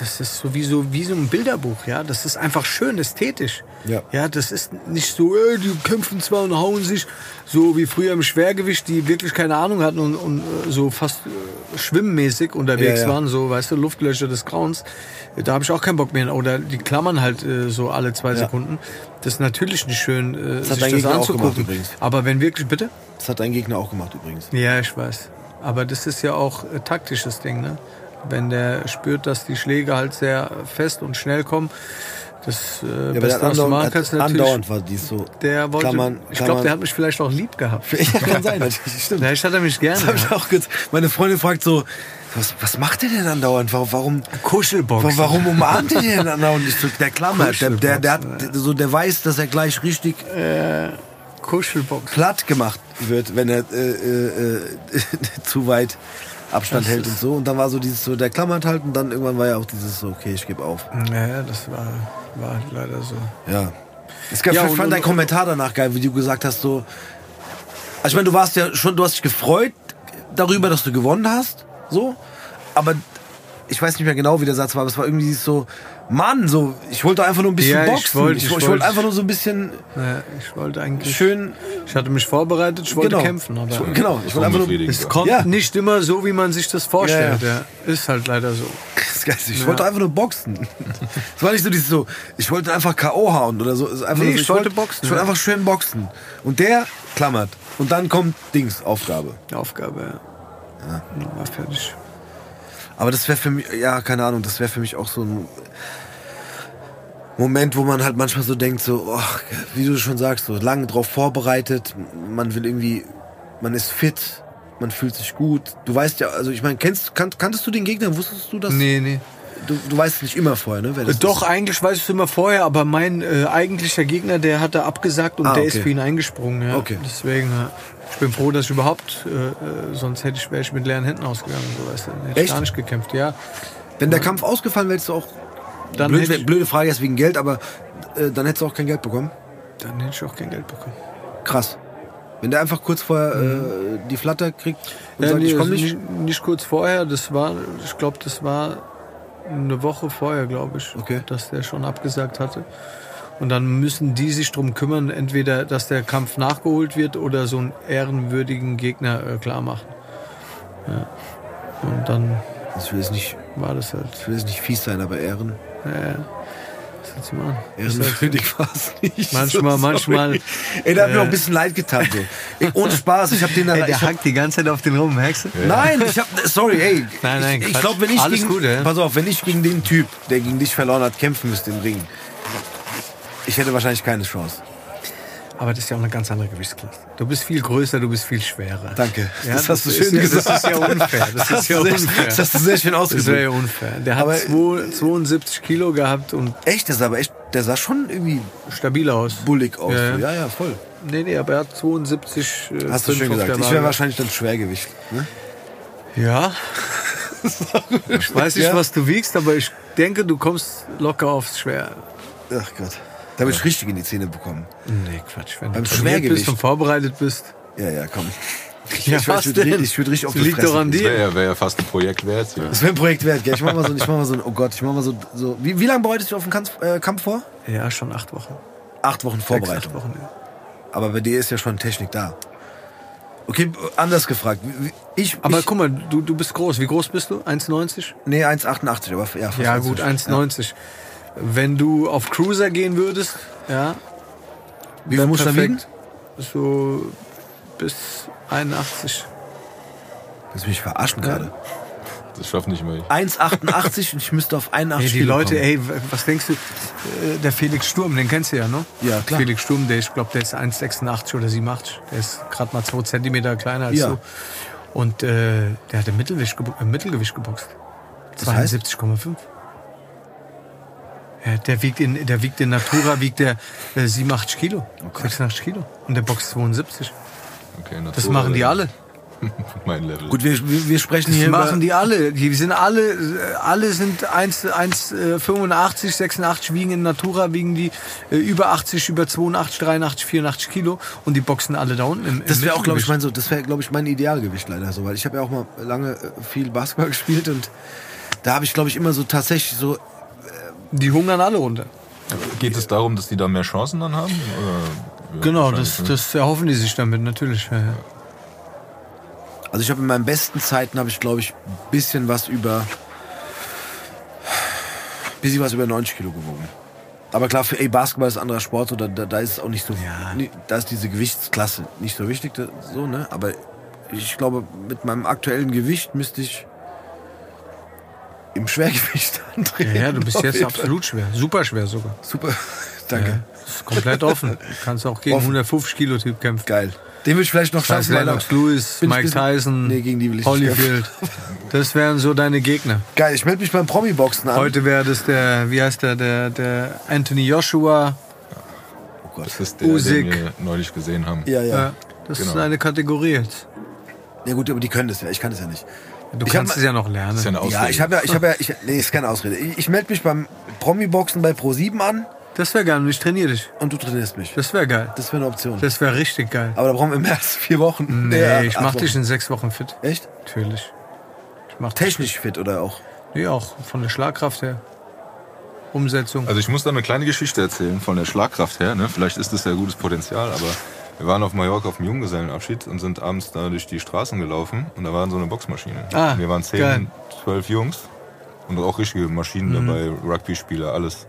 das ist sowieso wie so ein Bilderbuch, ja. Das ist einfach schön ästhetisch. Ja. Ja, das ist nicht so, äh, die kämpfen zwar und hauen sich, so wie früher im Schwergewicht, die wirklich keine Ahnung hatten und, und äh, so fast äh, schwimmmäßig unterwegs Ja, ja. waren, so, weißt du, Luftlöcher des Grauens. Da habe ich auch keinen Bock mehr. Oder die klammern halt äh, so alle zwei Sekunden. Das ist natürlich nicht schön, äh, hat sich dein das Gegner auch anzugucken. gemacht übrigens. Aber wenn wirklich, bitte? Das hat dein Gegner auch gemacht übrigens. Ja, ich weiß. Aber das ist ja auch äh, taktisches Ding, ne? Wenn der spürt, dass die Schläge halt sehr fest und schnell kommen, das äh, Ja, Beste, was du machen kannst, natürlich. andauernd war dies so. Der wollte, Klammern, ich Klammern. glaube, der hat mich vielleicht auch lieb gehabt. Ja, kann sein, natürlich, stimmt. Vielleicht hat er mich gerne. Das ich auch ge- Meine Freundin fragt so, was, was macht der denn andauernd? Warum, warum, Kuschelbox. warum umarmt der den andauernd? Ich so, der klammert, der, der, der, hat, so, der weiß, dass er gleich richtig Kuschelbox. platt gemacht wird, wenn er äh, äh, äh, zu weit Abstand Das hält und so. Und dann war so dieses so, der klammert halt und dann irgendwann war ja auch dieses so, okay, ich gebe auf. Ja, das war, war halt leider so. Ja. Es gab, Ja, ich und- fand dein und- Kommentar danach geil, wie du gesagt hast, so. Also ich meine, du warst ja schon, du hast dich gefreut darüber, dass du gewonnen hast, so. Aber ich weiß nicht mehr genau, wie der Satz war, aber es war irgendwie so, Mann, so, ich wollte einfach nur ein bisschen Ja, ich boxen. wollte- ich, ich ich wollte wollte- einfach nur so ein bisschen Ja, ich wollte eigentlich. schön, Ich hatte mich vorbereitet, ich wollte genau. kämpfen, aber. ich, genau, ich wollte einfach nur, es kommt Ja. nicht immer so, wie man sich das vorstellt. Ja, Ja, Ist halt leider so. Ich wollte einfach nur boxen. Es war nicht so dieses so, ich wollte einfach K.O. hauen oder so. Einfach Nee, so, ich wollte boxen, Ich wollte ja. einfach schön boxen. Und der klammert. Und dann kommt Dings, Aufgabe. Aufgabe, ja. War fertig. Aber das wäre für mich, ja, keine Ahnung, das wäre für mich auch so ein Moment, wo man halt manchmal so denkt, so, oh, wie du schon sagst, so lange drauf vorbereitet, man will irgendwie, man ist fit, man fühlt sich gut. Du weißt ja, also ich meine, kennst, kan kanntest du den Gegner? Wusstest du das? Nee, nee. Du, du weißt es nicht immer vorher, ne? Das Doch, ist. eigentlich weiß ich es immer vorher, aber mein äh, eigentlicher Gegner, der hat da abgesagt und Ah, der okay. ist für ihn eingesprungen. Ja. Okay. Deswegen, ja. Ich bin froh, dass ich überhaupt, äh, äh, sonst hätte ich, wäre ich mit leeren Händen ausgegangen. So, weißt du. Dann hätte ich Echt? gar nicht gekämpft, ja. Wenn der Kampf ausgefallen wäre, hättest du auch. Dann blöd, hätte ich- blöde Frage jetzt wegen Geld, aber äh, dann hättest du auch kein Geld bekommen. Dann hätte ich auch kein Geld bekommen. Krass. Wenn der einfach kurz vorher äh, die Flatter kriegt und Ja, sagt, ich komm also nicht. nicht, nicht kurz vorher, das war, ich glaube, das war eine Woche vorher, glaube ich, Okay. dass der schon abgesagt hatte. Und dann müssen die sich drum kümmern, entweder, dass der Kampf nachgeholt wird oder so einen ehrenwürdigen Gegner äh, klar machen. Ja. Und dann Ich will jetzt nicht, war das halt. ich will jetzt nicht fies sein, aber Ehren. Ja, ja. Ist halt- Ehrenwürdig war es nicht. Manchmal- So, manchmal, Ey, da hat mir äh, auch ein bisschen leid getan. So. Ey, ohne Spaß, ich hab den da. Ey, der hackt die ganze Zeit auf den rum, merkst du? nein, ich hab. Sorry, ey. Nein, nein, ich ich glaube, wenn ich. Alles gegen, gut, ja. Pass auf, wenn ich gegen den Typ, der gegen dich verloren hat, kämpfen müsste im Ring, ich hätte wahrscheinlich keine Chance. Aber das ist ja auch eine ganz andere Gewichtsklasse. Du bist viel größer, du bist viel schwerer. Danke. Ja, das hast du ist schön ja, gesagt. Das ist ja unfair. Das ist ja unfair. Das hast du sehr schön Das wäre ja unfair. Der hat Aber- zwei- 72 Kilo gehabt und Echt, das ist aber echt der sah schon irgendwie Stabil aus. bullig aus. Ja, Ja, ja. voll. Nee, nee, aber er hat 72. äh, Hast du schön gesagt. der Ich wäre wahrscheinlich dann Schwergewicht. Ne? Ja. ich weiß nicht, Ja. was du wiegst, aber ich denke, du kommst locker aufs Schwer. Ach Gott. Da will ich richtig in die Zähne bekommen. Nee, Quatsch. Wenn Beim du Schwergewicht. bist und vorbereitet bist. Ja, ja, komm. Ja, ich würd- ich würd richtig- ich würd richtig auf die Liegt Fresse doch an dir. Wäre ja, wär ja fast ein Projekt wert hier. Das wäre ein Projekt wert, gell? Ich mach mal so, ich mach mal so, ein- oh Gott, ich mach mal so, so wie, wie lange bereitest du auf den Kampf, äh, Kampf vor? Ja, schon acht Wochen. Acht Wochen Sechs, Vorbereitung. acht Wochen, ja. Aber bei dir ist ja schon Technik da. Okay, anders gefragt. Ich, Aber ich, guck mal, du, du bist groß. Wie groß bist du? 1,90? nee, 1,88, aber ja, fast Ja, 90. gut, 1,90. Wenn du auf Cruiser gehen würdest, ja. Wie viel musst du da wiegen? So bis 81. Willst du mich verarschen gerade? Das schafft nicht mehr. 1,88 und ich müsste auf 81 Ey, die Kilo Leute, kommen. ey, was denkst du? Äh, Der Felix Sturm, den kennst du ja, ne? Ja, klar. Felix Sturm, der, ich glaube, der ist 1,86 oder 87. Der ist gerade mal 2 Zentimeter kleiner als Ja. du. Und äh, der hat im Mittelgewicht, gebo äh, Mittelgewicht geboxt. Das heißt? 72,5. Ja, der wiegt in, der wiegt in Natura wiegt der äh, 87 Kilo, Gott. 86 Kilo. Und der boxt 72. Okay, Das machen die alle. Mein Level. Gut, wir, wir, sprechen Das hier machen über, die alle. Die sind alle, äh, alle sind 1, 1, äh, 85, 86 wiegen in Natura, wiegen die äh, über 80, über 82, 83, 84 Kilo und die boxen alle da unten im, im Das wäre auch, glaube ich, mein so, das wäre, glaube ich, mein Idealgewicht leider so, weil ich habe ja auch mal lange äh, viel Basketball gespielt und da habe ich, glaube ich, immer so tatsächlich so, Die hungern alle runter. Geht es darum, dass die da mehr Chancen dann haben? Oder? Ja, Genau, das, das erhoffen die sich damit, natürlich. Ja, ja. also ich habe in meinen besten Zeiten habe ich, glaube ich, bisschen was über, bisschen was über 90 Kilo gewogen. Aber klar, für ey, Basketball ist ein anderer Sport, so, da, da, ist es auch nicht so, da ist diese Gewichtsklasse nicht so wichtig, so, ne? Aber ich glaube, mit meinem aktuellen Gewicht müsste ich im Schwergewicht antreten. Ja, ja, du bist jetzt absolut schwer, super schwer sogar. Super, danke. Ja, das ist komplett offen. Du kannst auch gegen Offen. 150 Kilo Typ kämpfen. Geil. Den will ich vielleicht noch schaffen. Lennox Lewis, Mike Tyson, Nee, gegen die will ich nicht Holyfield. Das wären so deine Gegner. Geil, ich melde mich beim Promi-Boxen an. Heute wäre das der, wie heißt der, der, der Anthony Joshua. Oh Gott. Das ist der, Usyk. den wir neulich gesehen haben. Ja, ja. Ja, das Genau. ist eine Kategorie jetzt. Ja gut, aber die können das ja. Ich kann das ja nicht. Du Ich kannst hab es ja noch lernen. Das ist ja eine Ausrede. Ja, ich habe ja, ich habe ja, ich, nee, ist keine Ausrede. Ich, ich melde mich beim Promi-Boxen bei Pro7 an Das wäre geil und ich trainiere dich. und du trainierst mich. Das wäre geil. Das wäre eine Option. Das wäre richtig geil. aber da brauchen wir mehr als vier Wochen. Nee, Ja, ich acht mach Wochen. dich in sechs Wochen fit. Echt? Natürlich. Ich mach dich Technisch fit oder auch? Nee, auch von der Schlagkraft her. Umsetzung. Also ich muss da eine kleine Geschichte erzählen von der Schlagkraft her. Ne? Vielleicht ist das ja gutes Potenzial, aber wir waren auf Mallorca auf dem Junggesellenabschied und sind abends da durch die Straßen gelaufen und da war so eine Boxmaschine. Ah, Und wir waren zehn, geil. zwölf Jungs und auch richtige Maschinen dabei, Rugby-Spieler, alles.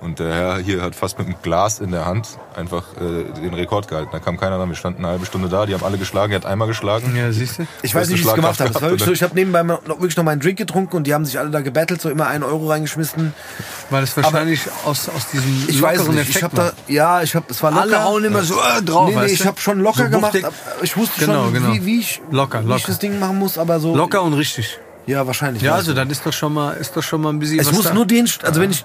Und der Herr hier hat fast mit einem Glas in der Hand einfach äh, den Rekord gehalten. Da kam keiner dran. Wir standen eine halbe Stunde da, die haben alle geschlagen, er hat einmal geschlagen. ja, siehst du? Ich weiß nicht, wie ich es gemacht habe. Wirklich so, ich habe nebenbei noch, wirklich noch meinen Drink getrunken und die haben sich alle da gebettelt, so immer einen Euro reingeschmissen. Weil es wahrscheinlich aus, aus diesem Ich weiß nicht. Ich habe da, ja, ich habe, es war locker. Alle hauen immer so äh, drauf. Nee, nee, weißt ich habe schon locker So gemacht. Ich wusste Genau, schon, genau. Wie, wie, ich, Locker, wie ich locker. das Ding machen muss, aber so. Locker und richtig. Ja, wahrscheinlich. Ja, also dann ist doch schon mal, ist doch schon mal ein bisschen Es was muss da. nur den, also wenn ich,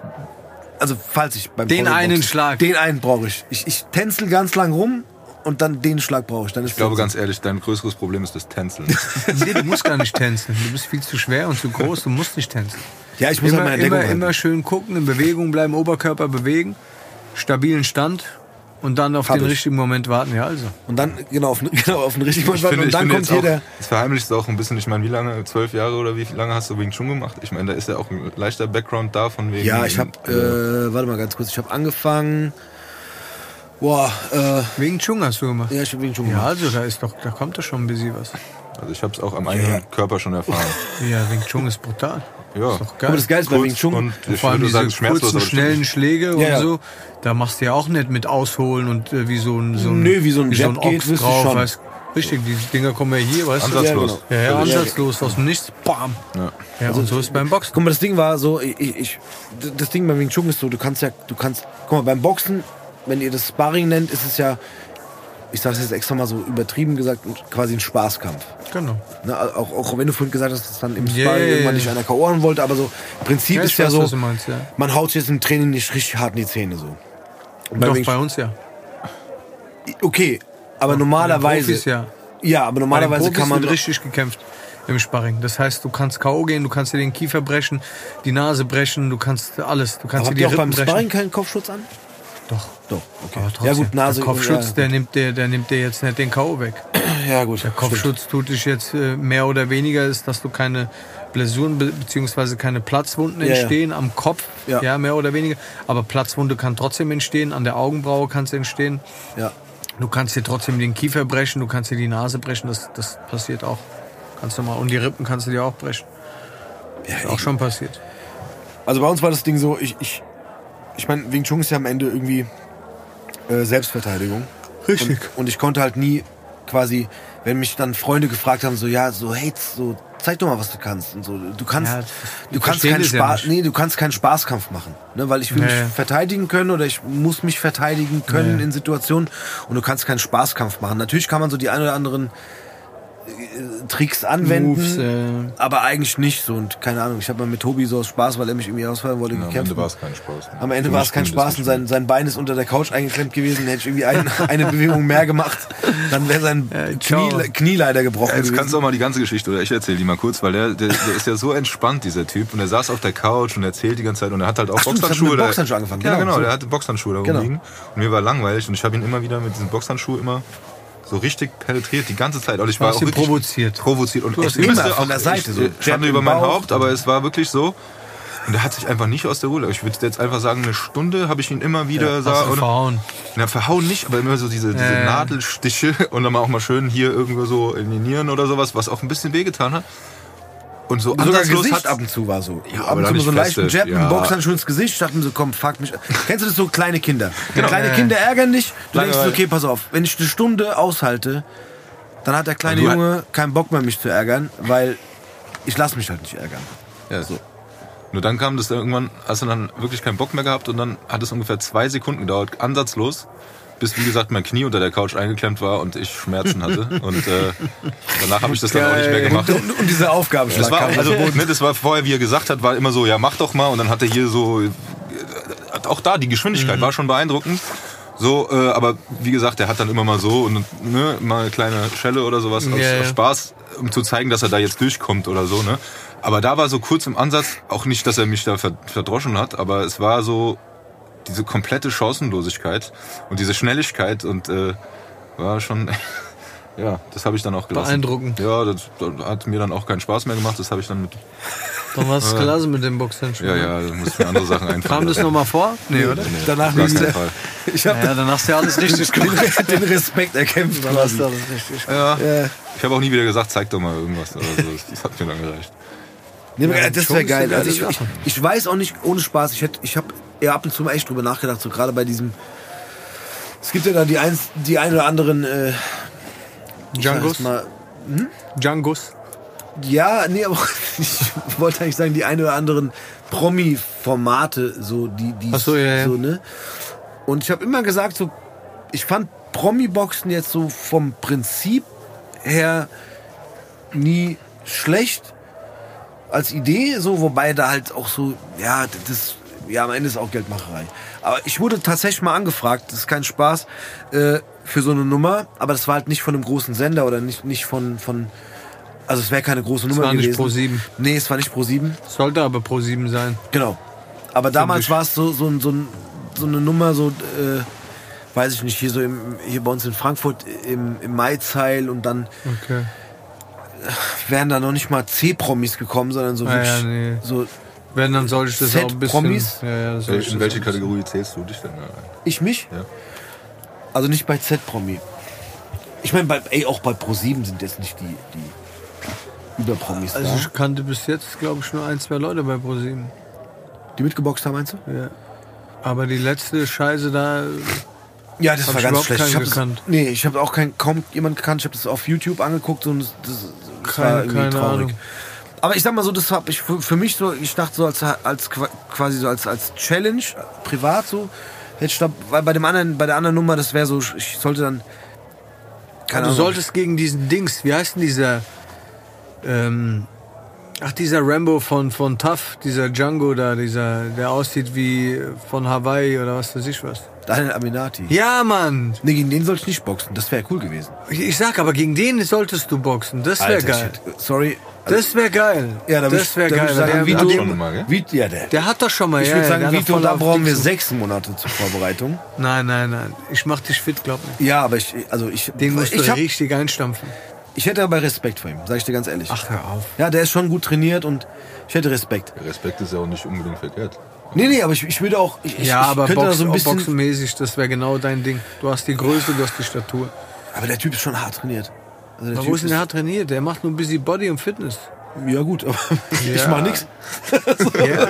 also falls ich beim Den einen Schlag. Den einen brauche ich. ich. Ich tänzel ganz lang rum und dann den Schlag brauche ich. Dann ist Ich glaube ganz ehrlich, dein größeres Problem ist das Tänzeln. Nee, du musst gar nicht tänzen. Du bist viel zu schwer und zu groß. Du musst nicht tänzen. Ja, ich muss halt Immer, meine Deckung immer, halten. immer schön gucken, in Bewegung bleiben, Oberkörper bewegen, stabilen Stand und dann auf Hab den ich. richtigen Moment warten. Ja, also. Und dann, genau, auf, genau, auf den richtigen Ich Moment. finde, Und ich dann finde kommt hier auch, der. das verheimlicht auch ein bisschen, ich meine, wie lange, zwölf Jahre oder wie lange hast du Wing Chun gemacht? Ich meine, da ist ja auch ein leichter Background da von wegen... Ja, ich habe, äh, warte mal ganz kurz, ich habe angefangen. Boah, äh, Wegen Chung hast du gemacht. ja, ich habe wegen schon Ja, gemacht. also da ist doch, da kommt doch schon ein bisschen was. also ich habe es auch am eigenen Körper schon erfahren. Ja, Wing Chun ist brutal. Ja, Ist doch Aber geil. das Geilste bei Wing Chun, und ich Vor allem diese sagen, kurzen, aber schnellen Schläge und Ja, ja. so. Da machst du ja auch nicht mit ausholen und äh, wie so ein, so ein, Nö, wie so ein Jab geht, Ochs wirst du drauf. schon. Weißt, richtig, die Dinger kommen ja hier, weißt Ansatzlos. du? Ja, ja, Völlig. ansatzlos, aus dem Nichts, bam. Ja. Ja, und so ist beim Boxen. Guck mal, das Ding war so, ich, ich, das Ding beim Wing Chun ist so, du kannst ja, du kannst, guck mal, beim Boxen, wenn ihr das Sparring nennt, ist es ja, ich sage es jetzt extra mal so übertrieben gesagt, quasi ein Spaßkampf. Genau. Ne, auch, auch wenn du vorhin gesagt hast, dass dann im Yeah, Sparring yeah, irgendwann yeah. nicht einer K.O. wollte, aber so im Prinzip Ja, ist ja weiß, so, meinst, ja. man haut sich jetzt im Training nicht richtig hart in die Zähne so. Bei Doch, bei uns ja. okay, aber den normalerweise, Profis, ja. ja, aber normalerweise kann man wird richtig gekämpft im Sparring. Das heißt, du kannst K.O. gehen, du kannst dir den Kiefer brechen, die Nase brechen, du kannst alles. Du kannst aber dir habt die auch beim Rippen Sparring brechen. keinen Kopfschutz an? Doch. Doch, okay. Aber ja trotzdem, gut, Nase. der Kopfschutz, ja, der nimmt dir, der nimmt dir jetzt nicht den K.O. weg. ja gut. Der Kopfschutz tut dich jetzt äh, mehr oder weniger, ist, dass du keine Blessuren beziehungsweise keine Platzwunden Ja, ja. entstehen am Kopf, Ja. ja. mehr oder weniger. Aber Platzwunde kann trotzdem entstehen, an der Augenbraue kann es entstehen. Ja. Du kannst dir trotzdem den Kiefer brechen, du kannst dir die Nase brechen, das, das passiert auch. Ganz normal. Und die Rippen kannst du dir auch brechen. Ja, Auch schon passiert. Also bei uns war das Ding so, ich, ich, ich meine, Wing Chun ist ja am Ende irgendwie äh, Selbstverteidigung. Richtig. Und, und ich konnte halt nie quasi, wenn mich dann Freunde gefragt haben, so ja, so hey, so zeig doch mal, was du kannst und so. Du kannst, Ja, du kannst keinen ja Spaß, nicht. nee, du kannst keinen Spaßkampf machen, ne, weil ich will Nee. mich verteidigen können oder ich muss mich verteidigen können Nee. in Situationen und du kannst keinen Spaßkampf machen. Natürlich kann man so die ein oder anderen Tricks anwenden. Moves, äh, Aber eigentlich nicht so und keine Ahnung. Ich habe mal mit Tobi so aus Spaß, weil er mich irgendwie ausfallen wollte, Ja, am gekämpft. Ende war es kein Spaß. Am Ende war es kein Spaß und sein, sein Bein ist unter der Couch eingeklemmt gewesen. Hätte ich irgendwie ein, eine Bewegung mehr gemacht, dann wäre sein ciao. Knie, Knie leider gebrochen Ja, Jetzt kannst du gewesen. auch mal die ganze Geschichte, oder ich erzähle die mal kurz, weil der, der, der ist ja so entspannt, dieser Typ. Und er saß auf der Couch und erzählt die ganze Zeit. Und er hat halt auch Ach stimmt, Boxhandschuhe. angefangen, Ja, genau, genau, so. der hatte Boxhandschuhe da Genau. rumliegen. Und mir war langweilig. Und ich habe ihn immer wieder mit diesen Boxhandschuhen immer so richtig penetriert, die ganze Zeit. Und ich war hast auch wirklich provoziert. provoziert. Und ich immer von auch- der Seite so äh, Schande über mein. Haupt, aber es war wirklich so. Und er hat sich einfach nicht aus der Ruhe. Ich würde jetzt einfach sagen, eine Stunde habe ich ihn immer wieder sah. Hast du und- verhauen. na, verhauen nicht, aber immer so diese, diese Ja. Nadelstiche und dann mal auch mal schön hier irgendwo so in die Nieren oder sowas, was auch ein bisschen wehgetan hat. Und so ansatzlos hat ab und zu war so. Ja, ab aber und zu so einen leichten. Jab, Ja. ein Boxhandschuh ins Gesicht. Ich dachte mir so, komm, fuck mich. Kennst du das so, kleine Kinder? Genau. Kleine Ja. Kinder ärgern dich. Du denkst so, Langeweile. okay, pass auf. Wenn ich eine Stunde aushalte, dann hat der kleine du- Junge keinen Bock mehr, mich zu ärgern, weil ich lasse mich halt nicht ärgern. Ja, so. Nur dann kam das dann irgendwann, hast du dann wirklich keinen Bock mehr gehabt und dann hat es ungefähr zwei Sekunden gedauert, ansatzlos, bis wie gesagt mein Knie unter der Couch eingeklemmt war und ich Schmerzen hatte. Und äh, danach habe ich das dann auch nicht mehr gemacht. Und, und dieser Aufgabenschlag Das war, also, ne, das war vorher, wie er gesagt hat, war immer so, ja, mach doch mal. Und dann hat er hier so, äh, auch da, die Geschwindigkeit war schon beeindruckend. So, äh, aber wie gesagt, er hat dann immer mal so und ne, mal eine kleine Schelle oder sowas aus, Ja, ja. aus Spaß, um zu zeigen, dass er da jetzt durchkommt oder so. Ne? Aber da war so kurz im Ansatz, auch nicht, dass er mich da ver- verdroschen hat, aber es war so diese komplette Chancenlosigkeit und diese Schnelligkeit und äh, war schon, ja, das habe ich dann auch gelassen. Beeindruckend. Ja, das, das hat mir dann auch keinen Spaß mehr gemacht. Das habe ich dann mit. Dann war es gelassen mit dem Boxhandschuh. Ja, ja, da muss ich mir andere Sachen einfallen. Kam das nochmal vor? Nee, oder? Danach Auf gar nie wieder. Fall. Ich dann hast du ja alles richtig gemacht. den, den Respekt erkämpft. Dann hast du alles richtig Ja. Ja. ich habe auch nie wieder gesagt, zeig doch mal irgendwas oder so. Das hat mir dann gereicht. Ja, das schon wäre geil. Also ich, ich, ich weiß auch nicht, ohne Spaß, ich, hätt- ich habe eher ab und zu mal echt drüber nachgedacht, so gerade bei diesem. Es gibt ja da die, eins, die ein oder anderen. Äh, Django's? Mal, Django's. ja, nee, aber ich wollte eigentlich sagen, die ein oder anderen Promi-Formate, so die, die Ach so, ja, ja. so, ne? Und ich habe immer gesagt, so, ich fand Promi-Boxen jetzt so vom Prinzip her nie schlecht als Idee, so, wobei da halt auch so, ja, das, ja, am Ende ist auch Geldmacherei. Aber ich wurde tatsächlich mal angefragt, das ist kein Spaß, äh, für so eine Nummer, aber das war halt nicht von einem großen Sender oder nicht, nicht von, von, also es wäre keine große Nummer war nicht gewesen. Pro7. Nee, es war nicht Pro 7. Sollte aber Pro 7 sein. Genau. Aber damals war es so, so, so, ein- so eine Nummer, so, äh, weiß ich nicht, hier so im, hier bei uns in Frankfurt im, im Maizeil und dann Okay. Wären da noch nicht mal C-Promis gekommen, sondern so wirklich ja, nee. so Wenn, dann sollte ich das auch ein bisschen... Z-Promis? Ja, ja, das In welche Kategorie zählst du dich denn? ich mich. Ja. Also nicht bei Z-Promi. Ich meine, bei, ey, auch bei Pro7 sind jetzt nicht die, die Überpromis Also da. ich kannte bis jetzt, glaube ich, nur ein, zwei Leute bei Pro 7. Die mitgeboxt haben, meinst du? Ja. Aber die letzte Scheiße da... Ja, das war ich ganz schlecht. Ich hab das, nee, ich habe auch kein, kaum jemand gekannt. Ich habe das auf YouTube angeguckt und das, das Keine- keine traurig. Ahnung. Aber ich sag mal so, das habe ich für, mich so, ich dachte so als, als qua- quasi so als, als Challenge, privat so, hätte ich da, weil bei dem anderen, bei der anderen Nummer, das wäre so, ich sollte dann Keine du Ahnung. solltest gegen diesen Dings, wie heißt denn dieser, ähm, ach dieser Rambo von, von Tough, dieser Django da, dieser, der aussieht wie von Hawaii oder was weiß ich was. Daniel Aminati. Ja, Mann. Nee, gegen den sollte ich nicht boxen. Das wäre cool gewesen. Ich, ich sag aber, gegen den solltest du boxen. Das wäre geil. shit. Sorry. Das wäre geil. Ja, da das wäre geil. ich sagen, der, Vito- schon mal, gell? Ja, der. der hat doch schon mal. ich ja, würde ja, sagen, Vito, da brauchen wir sechs Monate zur Vorbereitung. Nein, nein, nein. Ich mach dich fit, glaub mir. Ja, aber ich, also ich, Den musst du ich, hab, richtig einstampfen. ich hätte aber Respekt vor ihm, sag ich dir ganz ehrlich. Ach, hör auf. Ja, der ist schon gut trainiert und ich hätte Respekt. Respekt ist ja auch nicht unbedingt verkehrt. Nee, nee, aber ich, ich würde auch, ich, ich, Ja, ich aber könnte da Box, so ein bisschen, boxenmäßig, das wäre genau dein Ding. Du hast die Größe, du hast die Statur. aber der Typ ist schon hart trainiert. Also der Aber Typ wo ist denn der hart trainiert? Der macht nur ein bisschen Body und Fitness. Ja gut, aber ich Ja. mach nix. Ja.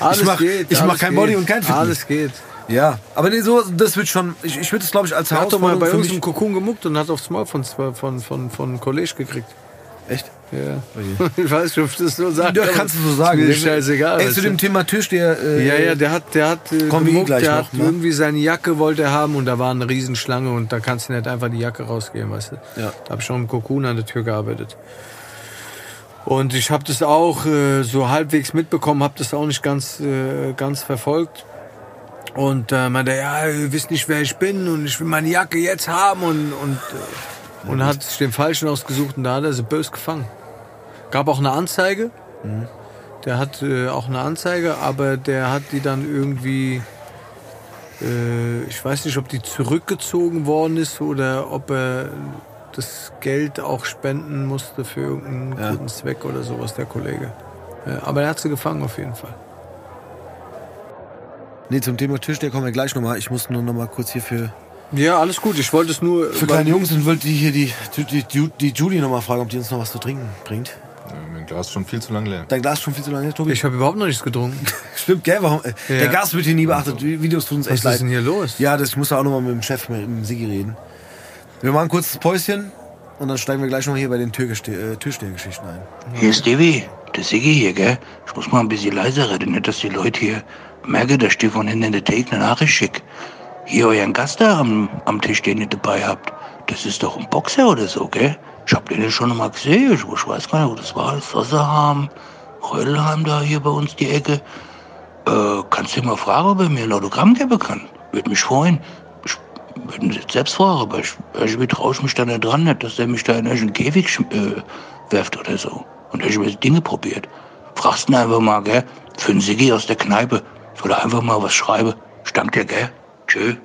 Alles mach- geht. ich mach kein geht. Body und kein Fitness. Alles geht. Ja, aber nee, so, das wird schon, ich, ich würde es glaube ich als Er hat doch mal Herausforderung bei uns im Kokon gemuckt und hat aufs Maul von, von, von, von College gekriegt. Echt? Ja. Oh Ich weiß nicht, ob ich das so sagen Ja, kann, kannst du so sagen. Ist mir scheißegal. Ey, zu dem Thema Türsteher. Äh, ja, ja, der hat, der hat äh, eh gemuckt, der noch, hat ne? irgendwie seine Jacke wollte er haben und da war eine Riesenschlange und da kannst du nicht einfach die Jacke rausgeben, weißt du. Ja. Da habe ich schon im Kokon an der Tür gearbeitet. Und ich habe das auch äh, so halbwegs mitbekommen, habe das auch nicht ganz, äh, ganz verfolgt. Und äh, meinte, ja, ihr wisst nicht, wer ich bin und ich will meine Jacke jetzt haben und, und, äh, und hat sich den Falschen ausgesucht und da hat er sie bös gefangen. Gab auch eine Anzeige. Der hat äh, auch eine Anzeige, aber der hat die dann irgendwie, äh, ich weiß nicht, ob die zurückgezogen worden ist oder ob er das Geld auch spenden musste für irgendeinen Ja. guten Zweck oder sowas, der Kollege. Ja, aber er hat sie gefangen auf jeden Fall. Nee, zum Thema Türsteher kommen wir gleich nochmal. Ich muss nur nochmal kurz hier für, Ja, alles gut. Ich wollte es nur. für kleine Jungs und wollte die hier die, die, die, die Judy nochmal fragen, ob die uns noch was zu trinken bringt. Ja, mein Glas ist schon viel zu lang leer. Dein Glas ist schon viel zu lange, her, Tobi. Ich habe überhaupt noch nichts getrunken. Stimmt, gell? Warum? äh, Der Ja. Gast wird hier nie beachtet. Die Videos tun uns Was echt ist leid. denn hier los? Ja, das, ich muss da auch nochmal mit dem Chef, mit dem Sigi reden. Wir machen kurz das Päuschen und dann steigen wir gleich noch hier bei den äh, Türstehergeschichten ein. Hier ist Devi, der Siggi hier, gell? Ich muss mal ein bisschen leiser reden, nicht, dass die Leute hier merken, dass ich dir von hinten in der Theke eine Nachricht schick. Hier euren Gast da am, am Tisch, den ihr dabei habt, das ist doch ein Boxer oder so, gell? Ich hab den ja schon mal gesehen, ich, weiß gar nicht, wo das war, Sosserham, Rödelheim da hier bei uns die Ecke. Äh, kannst du mal fragen, ob er mir ein Autogramm geben kann? Würde mich freuen. Ich würde ihn selbst fragen, aber ich, irgendwie traue ich mich da nicht dran, nicht, dass der mich da in irgendeinen Käfig äh, werft oder so. Und irgendwelche Dinge probiert. Fragst ihn einfach mal, gell? Für einen Siggi aus der Kneipe. Soll er einfach mal was schreiben. Ich danke dir, gell? Çünkü